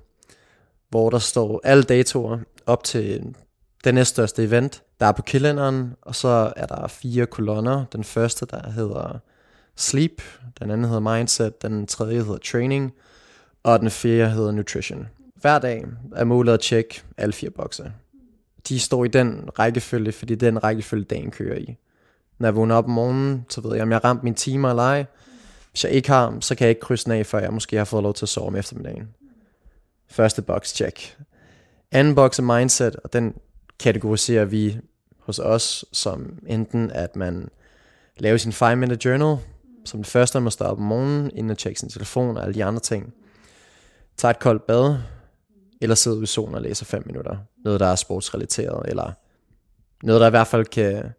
hvor der står alle datoer op til den næststørste event, der er på kalenderen, og så er der fire kolonner. Den første, der hedder Sleep, den anden hedder Mindset, den tredje hedder Training, og den fjerde hedder Nutrition. Hver dag er målet at tjekke alle fire bokse. De står i den rækkefølge, fordi det er den rækkefølge, dagen kører i. Når jeg vågner op om morgenen, så ved jeg, om jeg har ramt mine timer eller ej. Hvis jeg ikke har, så kan jeg ikke krydse den af, før jeg måske har fået lov til at sove om eftermiddagen. Første boks, check. Anden box er mindset, og den kategoriserer vi hos os som enten, at man laver sin 5-minute journal, som det første, man står op om morgenen, inden at tjekke sin telefon og alle de andre ting tager et koldt bad, eller sidder ud i solen og læse 5 minutter. Noget, der er sportsrelateret, eller noget, der i hvert fald kan,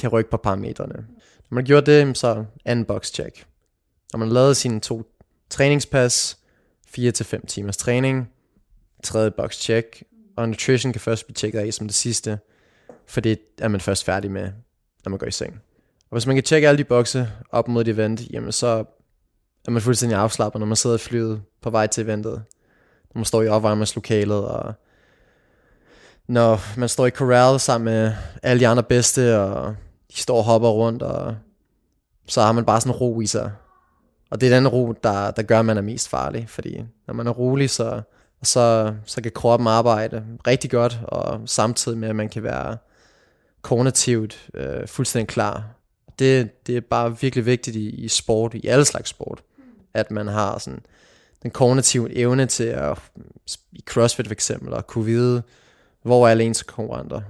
kan rykke på parametrene. Når man gjort det, så anden box check. Når man lavet sine to træningspas, 4-5 timers træning, tredje box check, og nutrition kan først blive tjekket af som det sidste, for det er man først færdig med, når man går i seng. Og hvis man kan tjekke alle de bokse op mod et event, jamen så er man fuldstændig afslappet, når man sidder i flyet på vej til eventet. Når man står i opvarmningslokalet, og når man står i corral sammen med alle de andre bedste, og de står og hopper rundt, og så har man bare sådan ro i sig. Og det er den ro, der, der gør, at man er mest farlig, fordi når man er rolig, så, så, så kan kroppen arbejde rigtig godt, og samtidig med, at man kan være kognitivt øh, fuldstændig klar. Det, det er bare virkelig vigtigt i, i sport, i alle slags sport, at man har sådan den kognitive evne til at, i CrossFit for eksempel, at kunne vide, hvor er alle ens konkurrenter?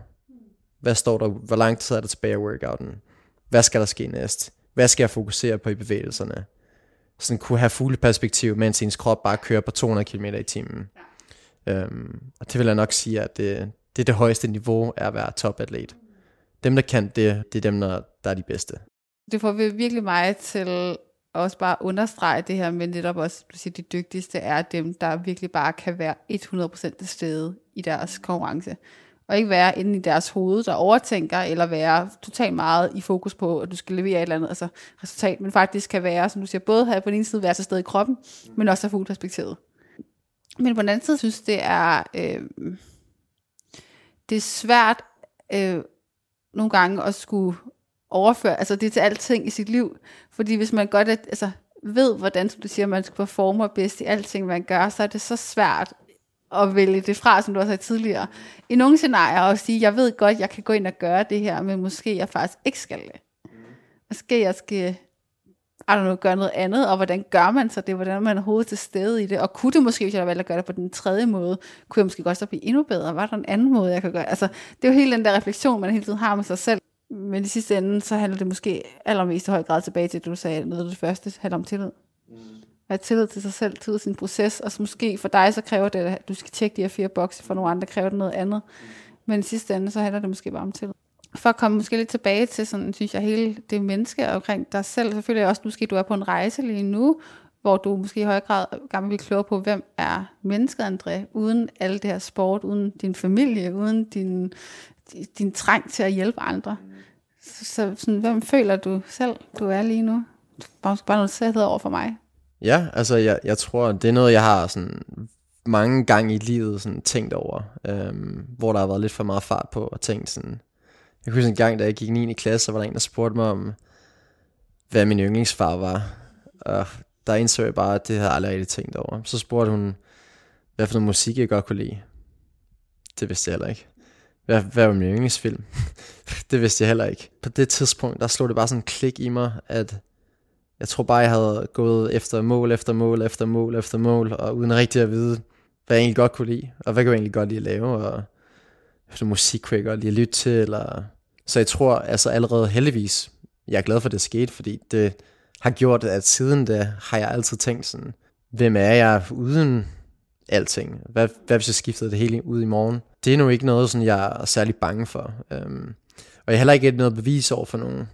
Hvad står der? Hvor lang tid er der tilbage af workouten? Hvad skal der ske næst? Hvad skal jeg fokusere på i bevægelserne? Sådan kunne have fulde perspektiv, mens ens krop bare kører på 200 km i timen. Ja. Um, og det vil jeg nok sige, at det, det er det højeste niveau af at være topatlet. Dem, der kan det, det er dem, der, der er de bedste. Det får virkelig mig til også bare understrege det her med netop også, du siger, de dygtigste er dem, der virkelig bare kan være 100% til stede i deres konkurrence. Og ikke være inde i deres hoved, der overtænker, eller være totalt meget i fokus på, at du skal levere et eller andet altså resultat, men faktisk kan være, som du siger, både have på den ene side være til stede i kroppen, men også have fugleperspektivet. Men på den anden side synes det er, øh, det er svært øh, nogle gange at skulle overføre, altså det til alting i sit liv. Fordi hvis man godt altså, ved, hvordan, som du siger, man skal performe bedst i alting, man gør, så er det så svært at vælge det fra, som du har sagt tidligere. I nogle scenarier at sige, jeg ved godt, jeg kan gå ind og gøre det her, men måske jeg faktisk ikke skal det. Måske jeg skal I don't know, gøre noget andet, og hvordan gør man så det, hvordan man er hovedet til stede i det, og kunne det måske, hvis jeg valgte at gøre det på den tredje måde, kunne jeg måske godt så blive endnu bedre, var der en anden måde, jeg kan gøre Altså, det er jo hele den der refleksion, man hele tiden har med sig selv, men i sidste ende, så handler det måske allermest i høj grad tilbage til, at du sagde, noget af det første handler om tillid. Mm. At tillid til sig selv, tillid til sin proces, og så måske for dig, så kræver det, at du skal tjekke de her fire bokse, for nogle andre kræver det noget andet. Mm. Men i sidste ende, så handler det måske bare om tillid. For at komme måske lidt tilbage til sådan, synes jeg, hele det menneske omkring dig selv, selvfølgelig også, måske du er på en rejse lige nu, hvor du måske i høj grad gerne vil klogere på, hvem er mennesket, André, uden alt det her sport, uden din familie, uden din, din trang til at hjælpe andre. Så, så sådan, hvem føler du selv, du er lige nu? Bare, bare noget sæthed over for mig. Ja, altså jeg, jeg tror, det er noget, jeg har sådan mange gange i livet sådan tænkt over, øhm, hvor der har været lidt for meget fart på, og tænkt sådan, jeg kunne huske en gang, da jeg gik i 9. klasse, så var der en, der spurgte mig om, hvad min yndlingsfar var, og der indså jeg bare, at det havde jeg aldrig rigtig tænkt over. Så spurgte hun, hvad for noget musik jeg godt kunne lide. Det vidste jeg heller ikke. Hvad, hvad var min yndlingsfilm? *laughs* det vidste jeg heller ikke. På det tidspunkt, der slog det bare sådan en klik i mig, at jeg tror bare, jeg havde gået efter mål, efter mål, efter mål, efter mål, og uden rigtig at vide, hvad jeg egentlig godt kunne lide, og hvad kunne jeg egentlig godt lide at lave, og efter musik kunne jeg godt lide at lytte til, eller... Så jeg tror altså allerede heldigvis, jeg er glad for, at det skete, fordi det har gjort, at siden da har jeg altid tænkt sådan, hvem er jeg uden alting? Hvad, hvad hvis jeg skiftede det hele ud i morgen? Det er nu ikke noget, sådan, jeg er særlig bange for. Øhm, og jeg har heller ikke noget bevis over for nogen.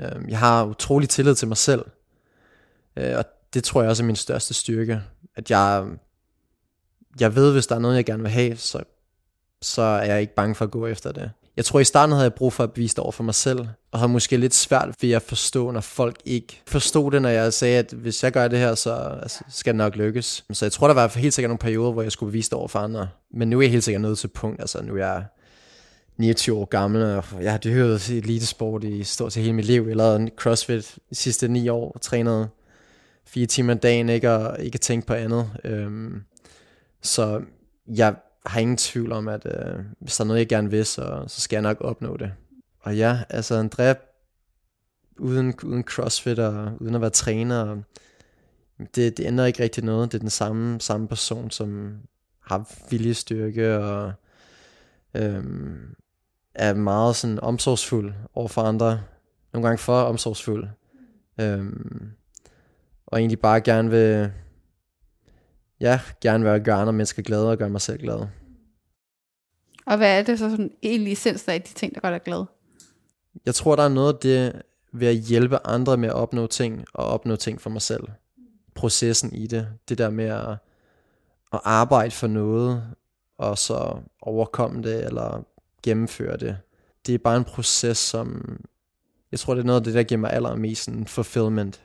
Øhm, jeg har utrolig tillid til mig selv. Øh, og det tror jeg også er min største styrke. At jeg, jeg ved, hvis der er noget, jeg gerne vil have, så, så er jeg ikke bange for at gå efter det. Jeg tror, i starten havde jeg brug for at bevise det over for mig selv, og havde måske lidt svært ved at forstå, når folk ikke forstod det, når jeg sagde, at hvis jeg gør det her, så altså, skal det nok lykkes. Så jeg tror, der var helt sikkert nogle perioder, hvor jeg skulle bevise det over for andre. Men nu er jeg helt sikkert nået til punkt, altså nu er jeg 29 år gammel, og jeg har dyrket elitesport i stort set hele mit liv. Jeg lavede crossfit de sidste 9 år, og trænet fire timer om dagen, ikke, og ikke tænke på andet. Øhm, så jeg har ingen tvivl om, at øh, hvis der er noget, jeg gerne vil, så, så skal jeg nok opnå det. Og ja, altså Andrea, uden, uden crossfit og uden at være træner, det, det ændrer ikke rigtig noget. Det er den samme, samme person, som har viljestyrke og øhm, er meget sådan omsorgsfuld over for andre. Nogle gange for omsorgsfuld. Øhm, og egentlig bare gerne vil, ja, gerne vil gøre andre mennesker glade og gøre mig selv glad. Og hvad er det så sådan egentlig essens af de ting, der gør dig glad? Jeg tror, der er noget af det ved at hjælpe andre med at opnå ting, og opnå ting for mig selv. Processen i det. Det der med at, at arbejde for noget, og så overkomme det, eller gennemføre det. Det er bare en proces, som... Jeg tror, det er noget af det, der giver mig allermest en fulfillment.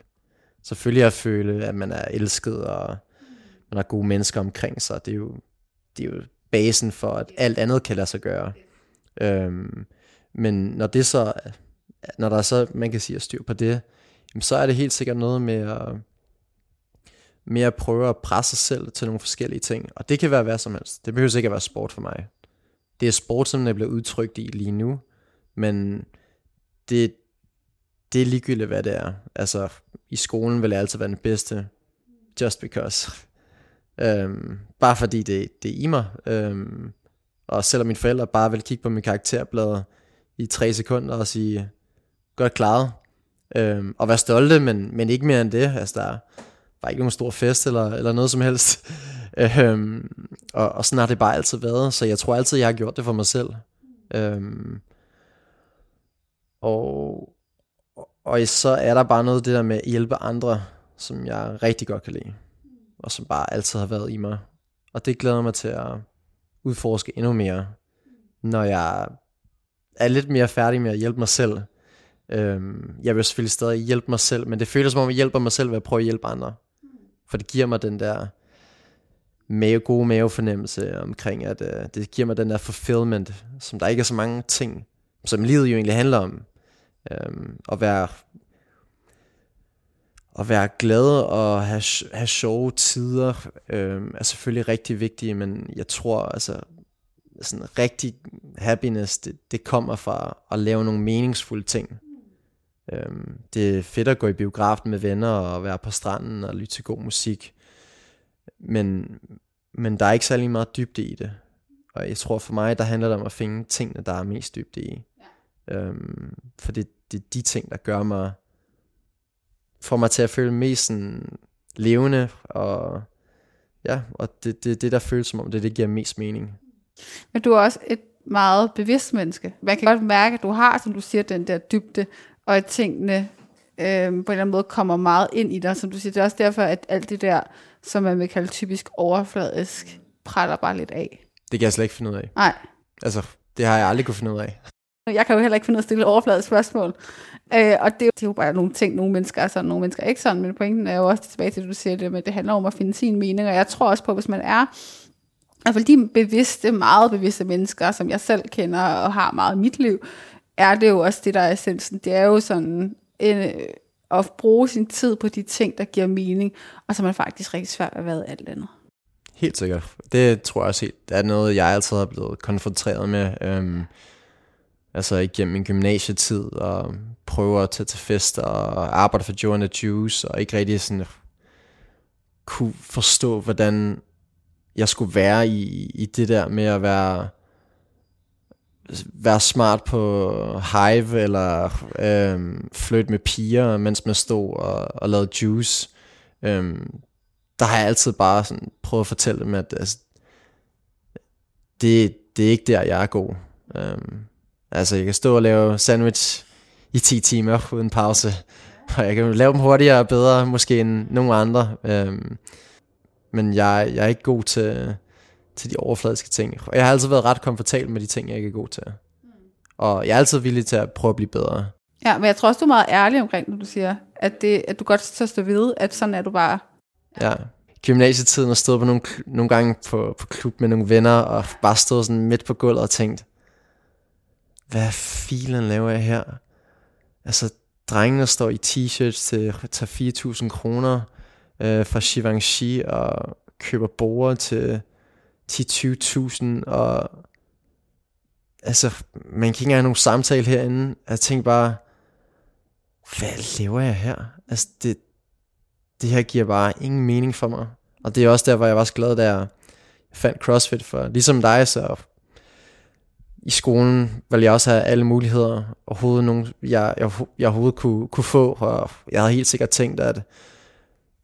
Selvfølgelig at føle, at man er elsket, og man har gode mennesker omkring sig. Det er jo, det er jo basen for, at alt andet kan lade sig gøre. Øhm, men når det så, når der er så, man kan sige, at styr på det, så er det helt sikkert noget med at, med at prøve at presse sig selv til nogle forskellige ting. Og det kan være hvad som helst. Det behøver ikke at være sport for mig. Det er sport, som jeg bliver udtrykt i lige nu, men det, det er ligegyldigt, hvad det er. Altså, i skolen vil jeg altid være den bedste, just because. Øhm, bare fordi det, det er i mig. Øhm, og selvom mine forældre bare vil kigge på min karakterblad i tre sekunder og sige, godt klaret. Øhm, og være stolte, men, men ikke mere end det. Altså, der var ikke nogen stor fest eller, eller noget som helst. *laughs* øhm, og, og sådan har det bare altid været. Så jeg tror altid, jeg har gjort det for mig selv. Øhm, og, og så er der bare noget det der med at hjælpe andre, som jeg rigtig godt kan lide og som bare altid har været i mig. Og det glæder mig til at udforske endnu mere, når jeg er lidt mere færdig med at hjælpe mig selv. Øhm, jeg vil selvfølgelig stadig hjælpe mig selv, men det føles som om, jeg hjælper mig selv ved at prøve at hjælpe andre. For det giver mig den der mave, gode mavefornemmelse omkring, at øh, det giver mig den der fulfillment, som der ikke er så mange ting, som livet jo egentlig handler om. Øhm, at være at være glad og have, have sjove tider øh, er selvfølgelig rigtig vigtige, men jeg tror altså sådan rigtig happiness, det, det kommer fra at lave nogle meningsfulde ting. Øh, det er fedt at gå i biografen med venner og være på stranden og lytte til god musik, men, men der er ikke særlig meget dybde i det. Og jeg tror for mig, der handler det om at finde tingene, der er mest dybde i. Ja. Øhm, for det, det er de ting, der gør mig får mig til at føle mest sådan levende, og ja, og det, det, det der føles som om, det, det giver mest mening. Men du er også et meget bevidst menneske. Man kan godt mærke, at du har, som du siger, den der dybde, og at tingene øh, på en eller anden måde kommer meget ind i dig, som du siger. Det er også derfor, at alt det der, som man vil kalde typisk overfladisk, praller bare lidt af. Det kan jeg slet ikke finde ud af. Nej. Altså, det har jeg aldrig kunne finde ud af. Jeg kan jo heller ikke finde ud af at stille overfladisk spørgsmål. Øh, og det, det er jo bare nogle ting, nogle mennesker er sådan, nogle mennesker er ikke sådan, men pointen er jo også tilbage til, at du siger det, men det handler om at finde sin mening, og jeg tror også på, hvis man er i hvert fald de bevidste, meget bevidste mennesker, som jeg selv kender og har meget i mit liv, er det jo også det, der er essensen. Det er jo sådan en, at bruge sin tid på de ting, der giver mening, og så er man faktisk rigtig svært at være alt andet. Helt sikkert. Det tror jeg også helt, det er noget, jeg altid har blevet konfronteret med. Øhm, altså igennem min gymnasietid, og prøver at tage til fester, og arbejde for Joe and the Juice, og ikke rigtig sådan kunne forstå, hvordan jeg skulle være i, i det der med at være være smart på Hive, eller øhm, flytte med piger, mens man stod og, og lavede juice. Øhm, der har jeg altid bare sådan prøvet at fortælle dem, at altså, det, det er ikke der, jeg er god. Øhm, Altså, jeg kan stå og lave sandwich i 10 timer uden pause. og jeg kan lave dem hurtigere og bedre, måske end nogle andre. Øhm, men jeg, jeg er ikke god til, til de overfladiske ting. Og jeg har altid været ret komfortabel med de ting, jeg ikke er god til. Og jeg er altid villig til at prøve at blive bedre. Ja, men jeg tror også, du er meget ærlig omkring, når du siger, at, det, at du godt skal stå ved, at sådan er du bare. Ja. Gymnasietiden og stået på nogle, nogle gange på, på klub med nogle venner, og bare stået sådan midt på gulvet og tænkt, hvad filen laver jeg her? Altså, drengene står i t-shirts til, til 4.000 kroner øh, fra Givenchy og køber borer til 10-20.000 og altså, man kan ikke engang have nogen samtale herinde. Jeg tænker bare, hvad lever jeg her? Altså, det, det her giver bare ingen mening for mig. Og det er også der, hvor jeg var så glad, da jeg fandt CrossFit for. Ligesom dig, så i skolen ville jeg også have alle muligheder, overhovedet nogen, jeg, jeg, jeg overhovedet kunne, kunne få. Og jeg havde helt sikkert tænkt, at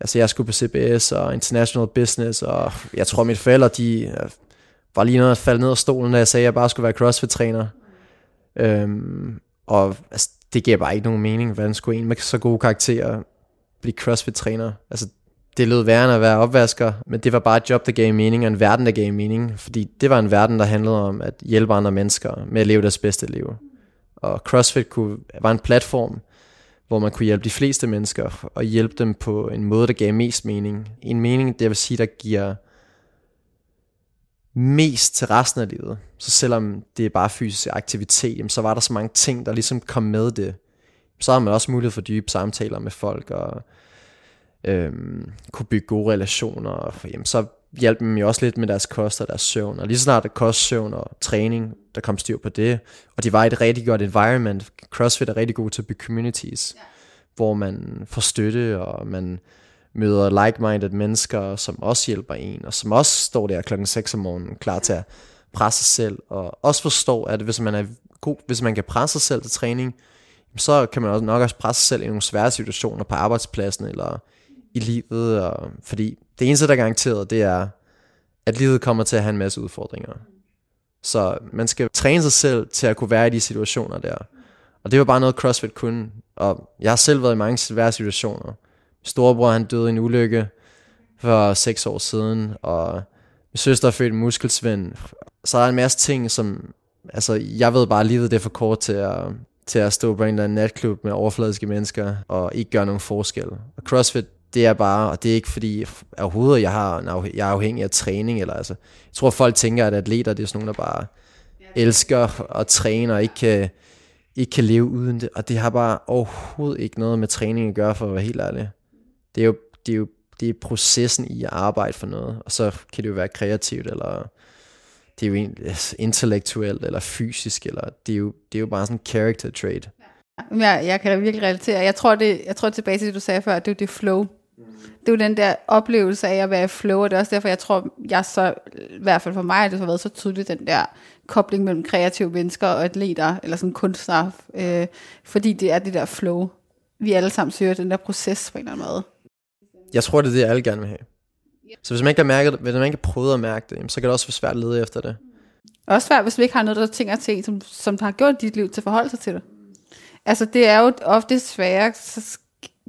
altså, jeg skulle på CBS og International Business, og jeg tror, mine forældre, de øh, var lige noget at falde ned af stolen, da jeg sagde, at jeg bare skulle være CrossFit-træner. Øhm, og altså, det giver bare ikke nogen mening, hvordan skulle en med så gode karakterer blive CrossFit-træner. Altså, det lød værre end at være opvasker, men det var bare et job, der gav mening, og en verden, der gav mening, fordi det var en verden, der handlede om at hjælpe andre mennesker med at leve deres bedste liv. Og CrossFit kunne, var en platform, hvor man kunne hjælpe de fleste mennesker, og hjælpe dem på en måde, der gav mest mening. En mening, det vil sige, der giver mest til resten af livet. Så selvom det er bare fysisk aktivitet, så var der så mange ting, der ligesom kom med det. Så har man også mulighed for dybe samtaler med folk, og øhm, kunne bygge gode relationer. Og, jamen, så hjalp dem jo også lidt med deres kost og deres søvn. Og lige så snart det kost, søvn og træning, der kom styr på det. Og de var i et rigtig godt environment. CrossFit er rigtig god til at bygge communities, ja. hvor man får støtte, og man møder like-minded mennesker, som også hjælper en, og som også står der klokken 6 om morgenen, klar til at presse sig selv, og også forstår, at hvis man er god, hvis man kan presse sig selv til træning, så kan man også nok også presse sig selv i nogle svære situationer på arbejdspladsen, eller i livet, og, fordi det eneste, der er garanteret, det er, at livet kommer til at have en masse udfordringer. Så man skal træne sig selv til at kunne være i de situationer der. Og det var bare noget CrossFit kunne. Og jeg har selv været i mange svære situationer Min storebror han døde i en ulykke for seks år siden, og min søster er født muskelsvind. Så er en masse ting, som, altså jeg ved bare, at livet det er for kort til at, til at stå på en eller anden natklub med overfladiske mennesker, og ikke gøre nogen forskel. Og CrossFit, det er bare, og det er ikke fordi overhovedet, jeg, har, jeg er afhængig af træning, eller altså, jeg tror folk tænker, at atleter, det er sådan nogle, der bare elsker at træne, og ikke kan, ikke kan leve uden det, og det har bare overhovedet ikke noget med træning at gøre, for at være helt ærlig. Det er jo, det er jo det er processen i at arbejde for noget, og så kan det jo være kreativt, eller det er jo intellektuelt, eller fysisk, eller det er jo, det er jo bare sådan en character trait. Jeg, jeg kan virkelig relatere. Jeg tror, det, jeg tror tilbage til det, du sagde før, det er jo det flow. Det er jo den der oplevelse af at være i flow, og det er også derfor, jeg tror, jeg så, i hvert fald for mig, det har været så tydeligt, den der kobling mellem kreative mennesker og atleter, eller sådan kunstnere, øh, fordi det er det der flow. Vi alle sammen søger den der proces på en eller anden måde. Jeg tror, det er det, alle gerne vil have. Så hvis man ikke har mærket, hvis man ikke har prøvet at mærke det, så kan det også være svært at lede efter det. Også svært, hvis vi ikke har noget, der tænker til, som, som har gjort dit liv til at forholde sig til det. Altså, det er jo ofte svært, så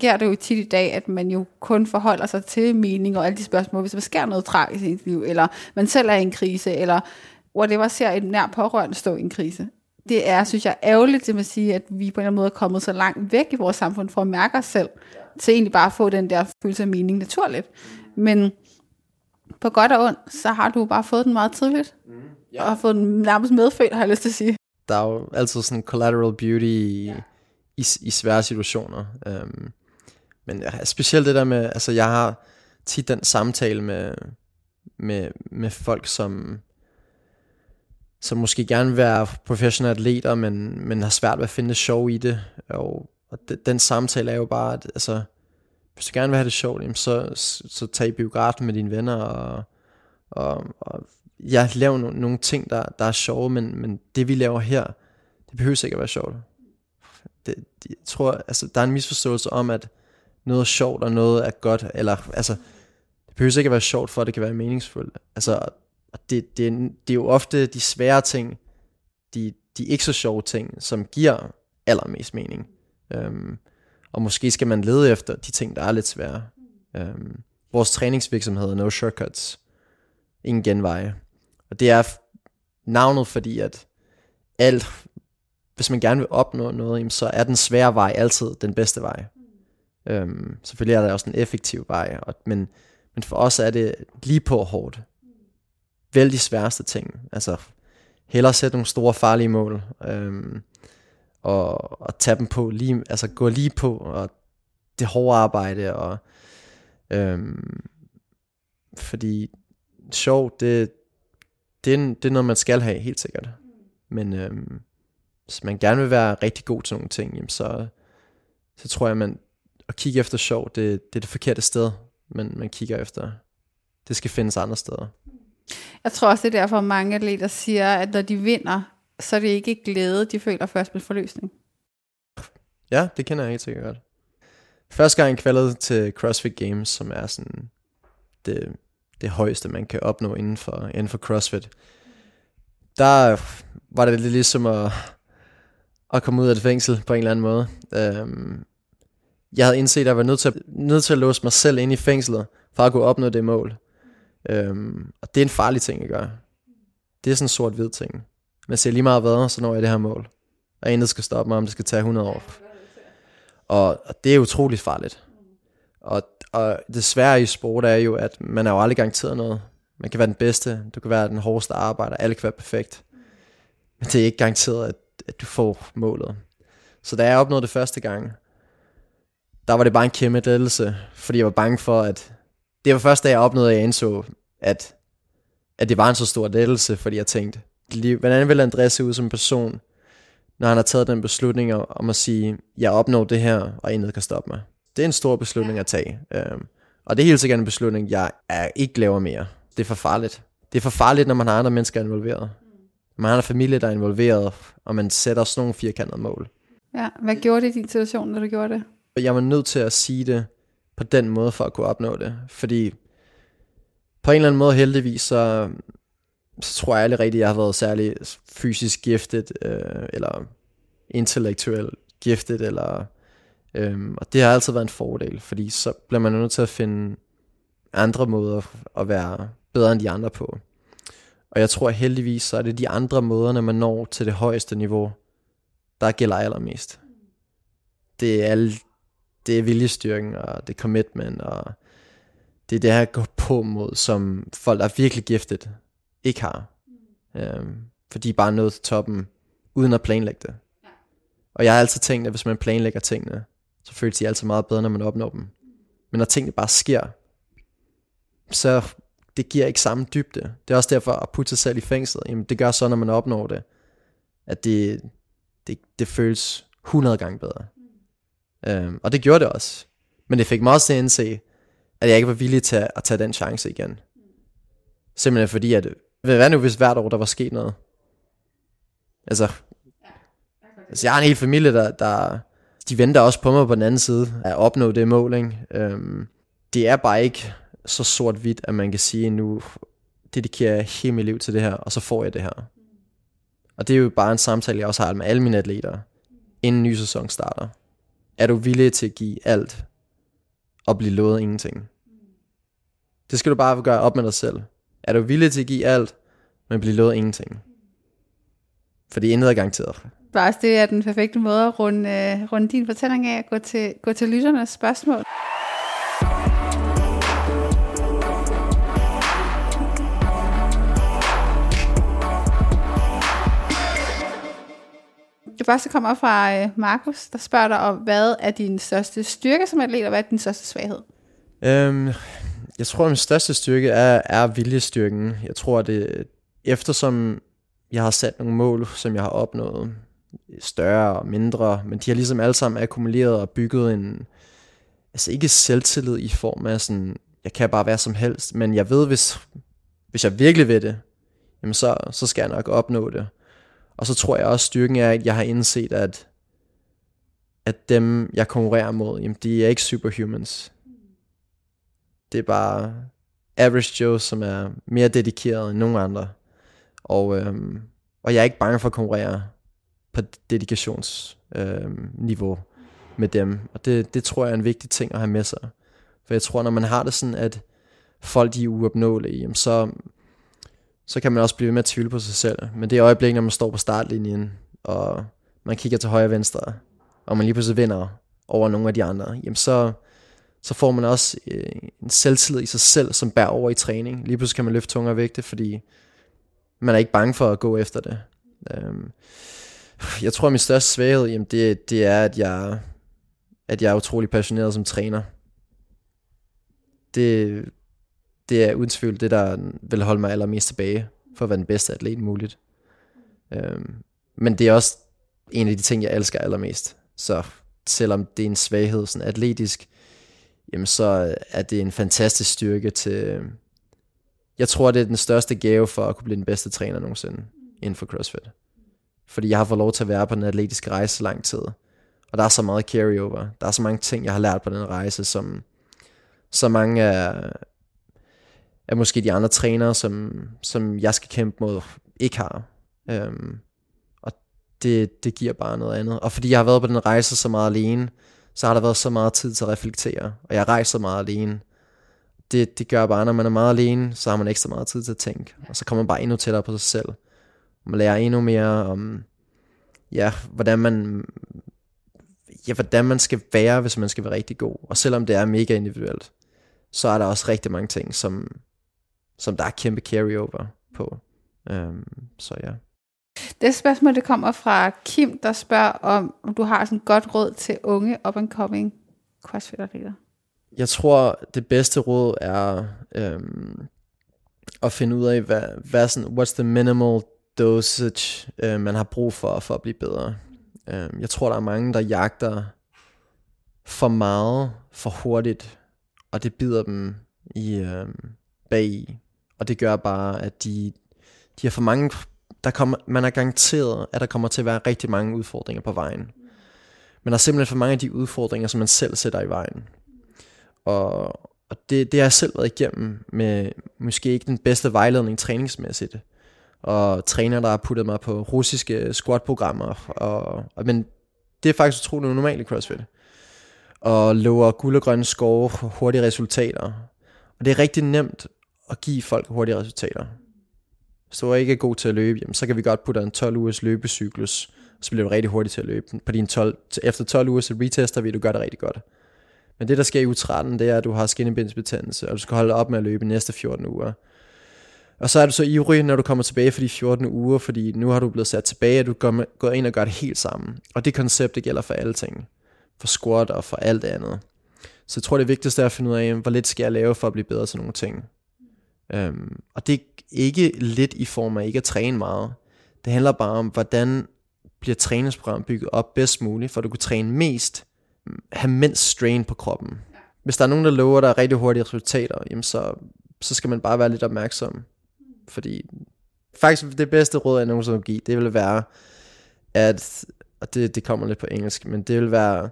sker det jo tit i dag, at man jo kun forholder sig til mening og alle de spørgsmål, hvis der sker noget tragisk i ens liv, eller man selv er i en krise, eller whatever ser en nær pårørende stå i en krise. Det er, synes jeg, ærgerligt, det at sige, at vi på en eller anden måde er kommet så langt væk i vores samfund for at mærke os selv til egentlig bare at få den der følelse af mening naturligt. Men på godt og ondt, så har du bare fået den meget tidligt. Mm, ja. Og har fået den nærmest medfødt, har jeg lyst til at sige. Der er jo altid sådan collateral beauty i, ja. i, i svære situationer. Um, men specielt det der med, altså jeg har tit den samtale med, med, med folk, som, som måske gerne vil være professionelle atleter, men, men har svært ved at finde det sjov i det. Og og de, den samtale er jo bare, at altså, hvis du gerne vil have det sjovt, jamen, så, så, så tag i biografen med dine venner, og, og, og ja, lav no, nogle ting, der, der er sjove, men, men det vi laver her, det behøver ikke at være sjovt. Det, det, jeg tror, altså, der er en misforståelse om, at noget er sjovt, og noget er godt, eller altså, det behøver ikke at være sjovt, for at det kan være meningsfuldt. Altså, det, det, det er jo ofte de svære ting, de, de ikke så sjove ting, som giver allermest mening. Øhm, Og måske skal man lede efter de ting, der er lidt svære. Øhm, vores træningsvirksomhed er No Shortcuts. Ingen genveje. Og det er navnet, fordi at alt, hvis man gerne vil opnå noget, så er den svære vej altid den bedste vej. Øhm, selvfølgelig er der også en effektiv vej, og, men, men for os er det lige på hårdt. Vælg de sværeste ting. Altså, hellere sætte nogle store farlige mål, øhm, og, og tage dem på, lige, altså gå lige på, og det hårde arbejde, og øhm, fordi sjov, det, det, er, det er noget, man skal have, helt sikkert. Men øhm, hvis man gerne vil være rigtig god til nogle ting, jamen så, så tror jeg, man at kigge efter sjov, det, det er det forkerte sted, men man kigger efter. Det skal findes andre steder. Jeg tror også, det er derfor, mange atleter siger, at når de vinder, så er det ikke glæde, de føler først med forløsning. Ja, det kender jeg helt sikkert godt. Første gang jeg kvalede til CrossFit Games, som er sådan det, det højeste, man kan opnå inden for, inden for CrossFit, der var det lidt ligesom at, at komme ud af et fængsel på en eller anden måde. Um, jeg havde indset, at jeg var nødt til, at, nødt til at låse mig selv ind i fængslet, for at kunne opnå det mål. Øhm, og det er en farlig ting at gøre. Det er sådan en sort-hvid ting. Man ser lige meget hvad, så når jeg det her mål. Og intet skal stoppe mig, om det skal tage 100 år. Og, og det er utroligt farligt. Og, og det svære i sport er jo, at man er jo aldrig garanteret noget. Man kan være den bedste, du kan være den hårdeste arbejder, alle kan være perfekt. Men det er ikke garanteret, at, at du får målet. Så da jeg opnåede det første gang, der var det bare en kæmpe lettelse, fordi jeg var bange for, at det var første dag, jeg opnåede, at jeg indså, at, at det var en så stor lettelse, fordi jeg tænkte, hvordan vil Andreas se ud som en person, når han har taget den beslutning om at sige, jeg opnår det her, og intet kan stoppe mig. Det er en stor beslutning at tage. Um, og det er helt sikkert en beslutning, jeg er ikke laver mere. Det er for farligt. Det er for farligt, når man har andre mennesker involveret. Man har en familie, der er involveret, og man sætter sådan nogle firkantede mål. Ja, hvad gjorde det i din situation, når du gjorde det? Jeg var nødt til at sige det på den måde, for at kunne opnå det. Fordi på en eller anden måde heldigvis, så, så tror jeg aldrig rigtigt, at jeg har været særlig fysisk giftet, øh, eller intellektuelt giftet, eller, øh, og det har altid været en fordel, fordi så bliver man nødt til at finde andre måder at være bedre end de andre på. Og jeg tror heldigvis, så er det de andre måder, når man når til det højeste niveau, der gælder allermest. Det er alle det er viljestyrken, og det er commitment, og det er det her går på mod, som folk, der er virkelig giftet, ikke har. Mm. Øhm, for de bare nået til toppen, uden at planlægge det. Ja. Og jeg har altid tænkt, at hvis man planlægger tingene, så føles de altid meget bedre, når man opnår dem. Men når tingene bare sker, så det giver ikke samme dybde. Det er også derfor at putte sig selv i fængsel. Jamen, det gør så, når man opnår det, at det, det, det føles 100 gange bedre. Øhm, og det gjorde det også. Men det fik mig også til at indse, at jeg ikke var villig til at tage den chance igen. Simpelthen fordi, at hvad nu hvis hvert år der var sket noget? Altså, altså jeg har en hel familie, der, der de venter også på mig på den anden side at opnå det mål. Ikke? Øhm, det er bare ikke så sort-hvidt, at man kan sige, nu dedikerer jeg hele mit liv til det her, og så får jeg det her. Og det er jo bare en samtale, jeg også har med alle mine atleter, inden en ny sæson starter. Er du villig til at give alt og blive lovet ingenting? Det skal du bare gøre op med dig selv. Er du villig til at give alt, men blive lovet ingenting? Fordi intet er garanteret. Bare det er den perfekte måde at runde, øh, runde din fortælling af at gå til, gå til lytternes spørgsmål. Det første kommer fra øh, Markus, der spørger dig om, hvad er din største styrke som atlet, og hvad er din største svaghed? Øhm, jeg tror, at min største styrke er, er viljestyrken. Jeg tror, at det, eftersom jeg har sat nogle mål, som jeg har opnået, større og mindre, men de har ligesom alle sammen akkumuleret og bygget en, altså ikke selvtillid i form af sådan, jeg kan bare være som helst, men jeg ved, hvis, hvis jeg virkelig vil det, jamen så, så skal jeg nok opnå det. Og så tror jeg også, styrken er, at jeg har indset, at, at dem, jeg konkurrerer mod, jamen, de er ikke superhumans. Det er bare average Joe, som er mere dedikeret end nogen andre. Og, øhm, og jeg er ikke bange for at konkurrere på dedikationsniveau. Øhm, med dem. Og det, det tror jeg er en vigtig ting at have med sig. For jeg tror, når man har det sådan, at folk de er uopnåelige, jamen så, så kan man også blive ved med at tvivle på sig selv. Men det er øjeblik, når man står på startlinjen, og man kigger til højre og venstre, og man lige pludselig vinder over nogle af de andre, jamen så, så får man også øh, en selvtillid i sig selv, som bærer over i træning. Lige pludselig kan man løfte tungere vægte, fordi man er ikke bange for at gå efter det. Øhm, jeg tror, at min største svaghed, jamen det, det er, at jeg, at jeg er utrolig passioneret som træner. Det, det er uden tvivl det, der vil holde mig allermest tilbage for at være den bedste atlet muligt. Øhm, men det er også en af de ting, jeg elsker allermest. Så selvom det er en svaghed sådan atletisk, jamen så er det en fantastisk styrke til... Jeg tror, det er den største gave for at kunne blive den bedste træner nogensinde inden for CrossFit. Fordi jeg har fået lov til at være på den atletiske rejse så lang tid. Og der er så meget carryover. Der er så mange ting, jeg har lært på den rejse, som så mange af, at måske de andre trænere, som, som jeg skal kæmpe mod, ikke har. Øhm, og det, det giver bare noget andet. Og fordi jeg har været på den rejse så meget alene, så har der været så meget tid til at reflektere. Og jeg rejser meget alene. Det, det gør bare, når man er meget alene, så har man ekstra meget tid til at tænke. Og så kommer man bare endnu tættere på sig selv. Man lærer endnu mere om, ja, hvordan man, ja, hvordan man skal være, hvis man skal være rigtig god. Og selvom det er mega individuelt, så er der også rigtig mange ting, som, som der er kæmpe carryover på. Um, så ja. Det spørgsmål, det kommer fra Kim, der spørger om, om du har sådan godt råd til unge up-and-coming crossfit-atleter. Jeg tror, det bedste råd er um, at finde ud af, hvad, hvad sådan, what's the minimal dosage, uh, man har brug for, for at blive bedre. Um, jeg tror, der er mange, der jagter for meget, for hurtigt, og det bider dem i um, bag og det gør bare, at de, de har for mange, der kommer, man er garanteret, at der kommer til at være rigtig mange udfordringer på vejen. Men der er simpelthen for mange af de udfordringer, som man selv sætter i vejen. Og, og det, det har jeg selv været igennem med måske ikke den bedste vejledning træningsmæssigt. Og træner, der har puttet mig på russiske squat-programmer. Og, og, men det er faktisk utroligt normalt i CrossFit. Og lover guld og grønne skove, hurtige resultater. Og det er rigtig nemt at give folk hurtige resultater. Hvis du ikke er god til at løbe, jamen, så kan vi godt putte en 12 ugers løbecyklus, så bliver du rigtig hurtig til at løbe. På din 12, efter 12 uger, så retester vi, at du gør det rigtig godt. Men det, der sker i u 13, det er, at du har skinnebindsbetændelse, og du skal holde op med at løbe næste 14 uger. Og så er du så ivrig, når du kommer tilbage for de 14 uger, fordi nu har du blevet sat tilbage, og du går, går ind og gør det helt sammen. Og det koncept, det gælder for alle ting. For squat og for alt andet. Så jeg tror, det vigtigste er at finde ud af, hvor lidt skal jeg lave for at blive bedre til nogle ting. Um, og det er ikke lidt i form af ikke at træne meget. Det handler bare om, hvordan bliver træningsprogram bygget op bedst muligt, for at du kan træne mest, have mindst strain på kroppen. Hvis der er nogen, der lover dig rigtig hurtige resultater, jamen så, så skal man bare være lidt opmærksom. Fordi faktisk det bedste råd, jeg nogensinde vil give, det vil være, at, og det, det kommer lidt på engelsk, men det vil være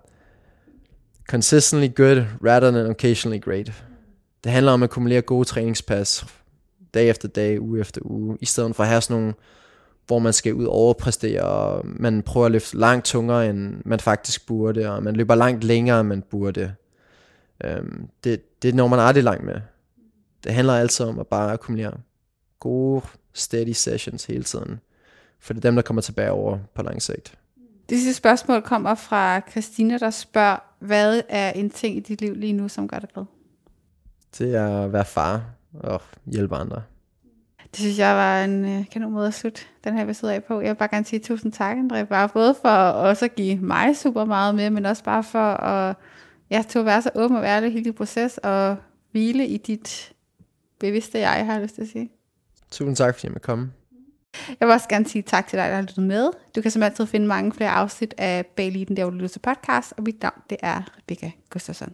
consistently good rather than occasionally great. Det handler om at akkumulere gode træningspas dag efter dag, uge efter uge, i stedet for at have sådan nogle, hvor man skal ud og overpræstere, og man prøver at løfte langt tungere, end man faktisk burde, og man løber langt længere, end man burde. Um, det, det når man aldrig langt med. Det handler altid om at bare akkumulere gode, steady sessions hele tiden. For det er dem, der kommer tilbage over på lang sigt. Det sidste spørgsmål kommer fra Christina, der spørger, hvad er en ting i dit liv lige nu, som gør dig glad? Er at være far og hjælpe andre. Det synes jeg var en øh, kanon måde at slutte den her episode af på. Jeg vil bare gerne sige tusind tak, André, bare både for også at give mig super meget med, men også bare for at, ja, til at være så åben og ærlig i hele proces, og hvile i dit bevidste jeg, har jeg lyst til at sige. Tusind tak, fordi jeg måtte komme. Jeg vil også gerne sige tak til dig, der har lyttet med. Du kan som altid finde mange flere afsnit af Bag Liden, der hvor du lytter til podcast, og mit navn det er Rebecca Gustafsson.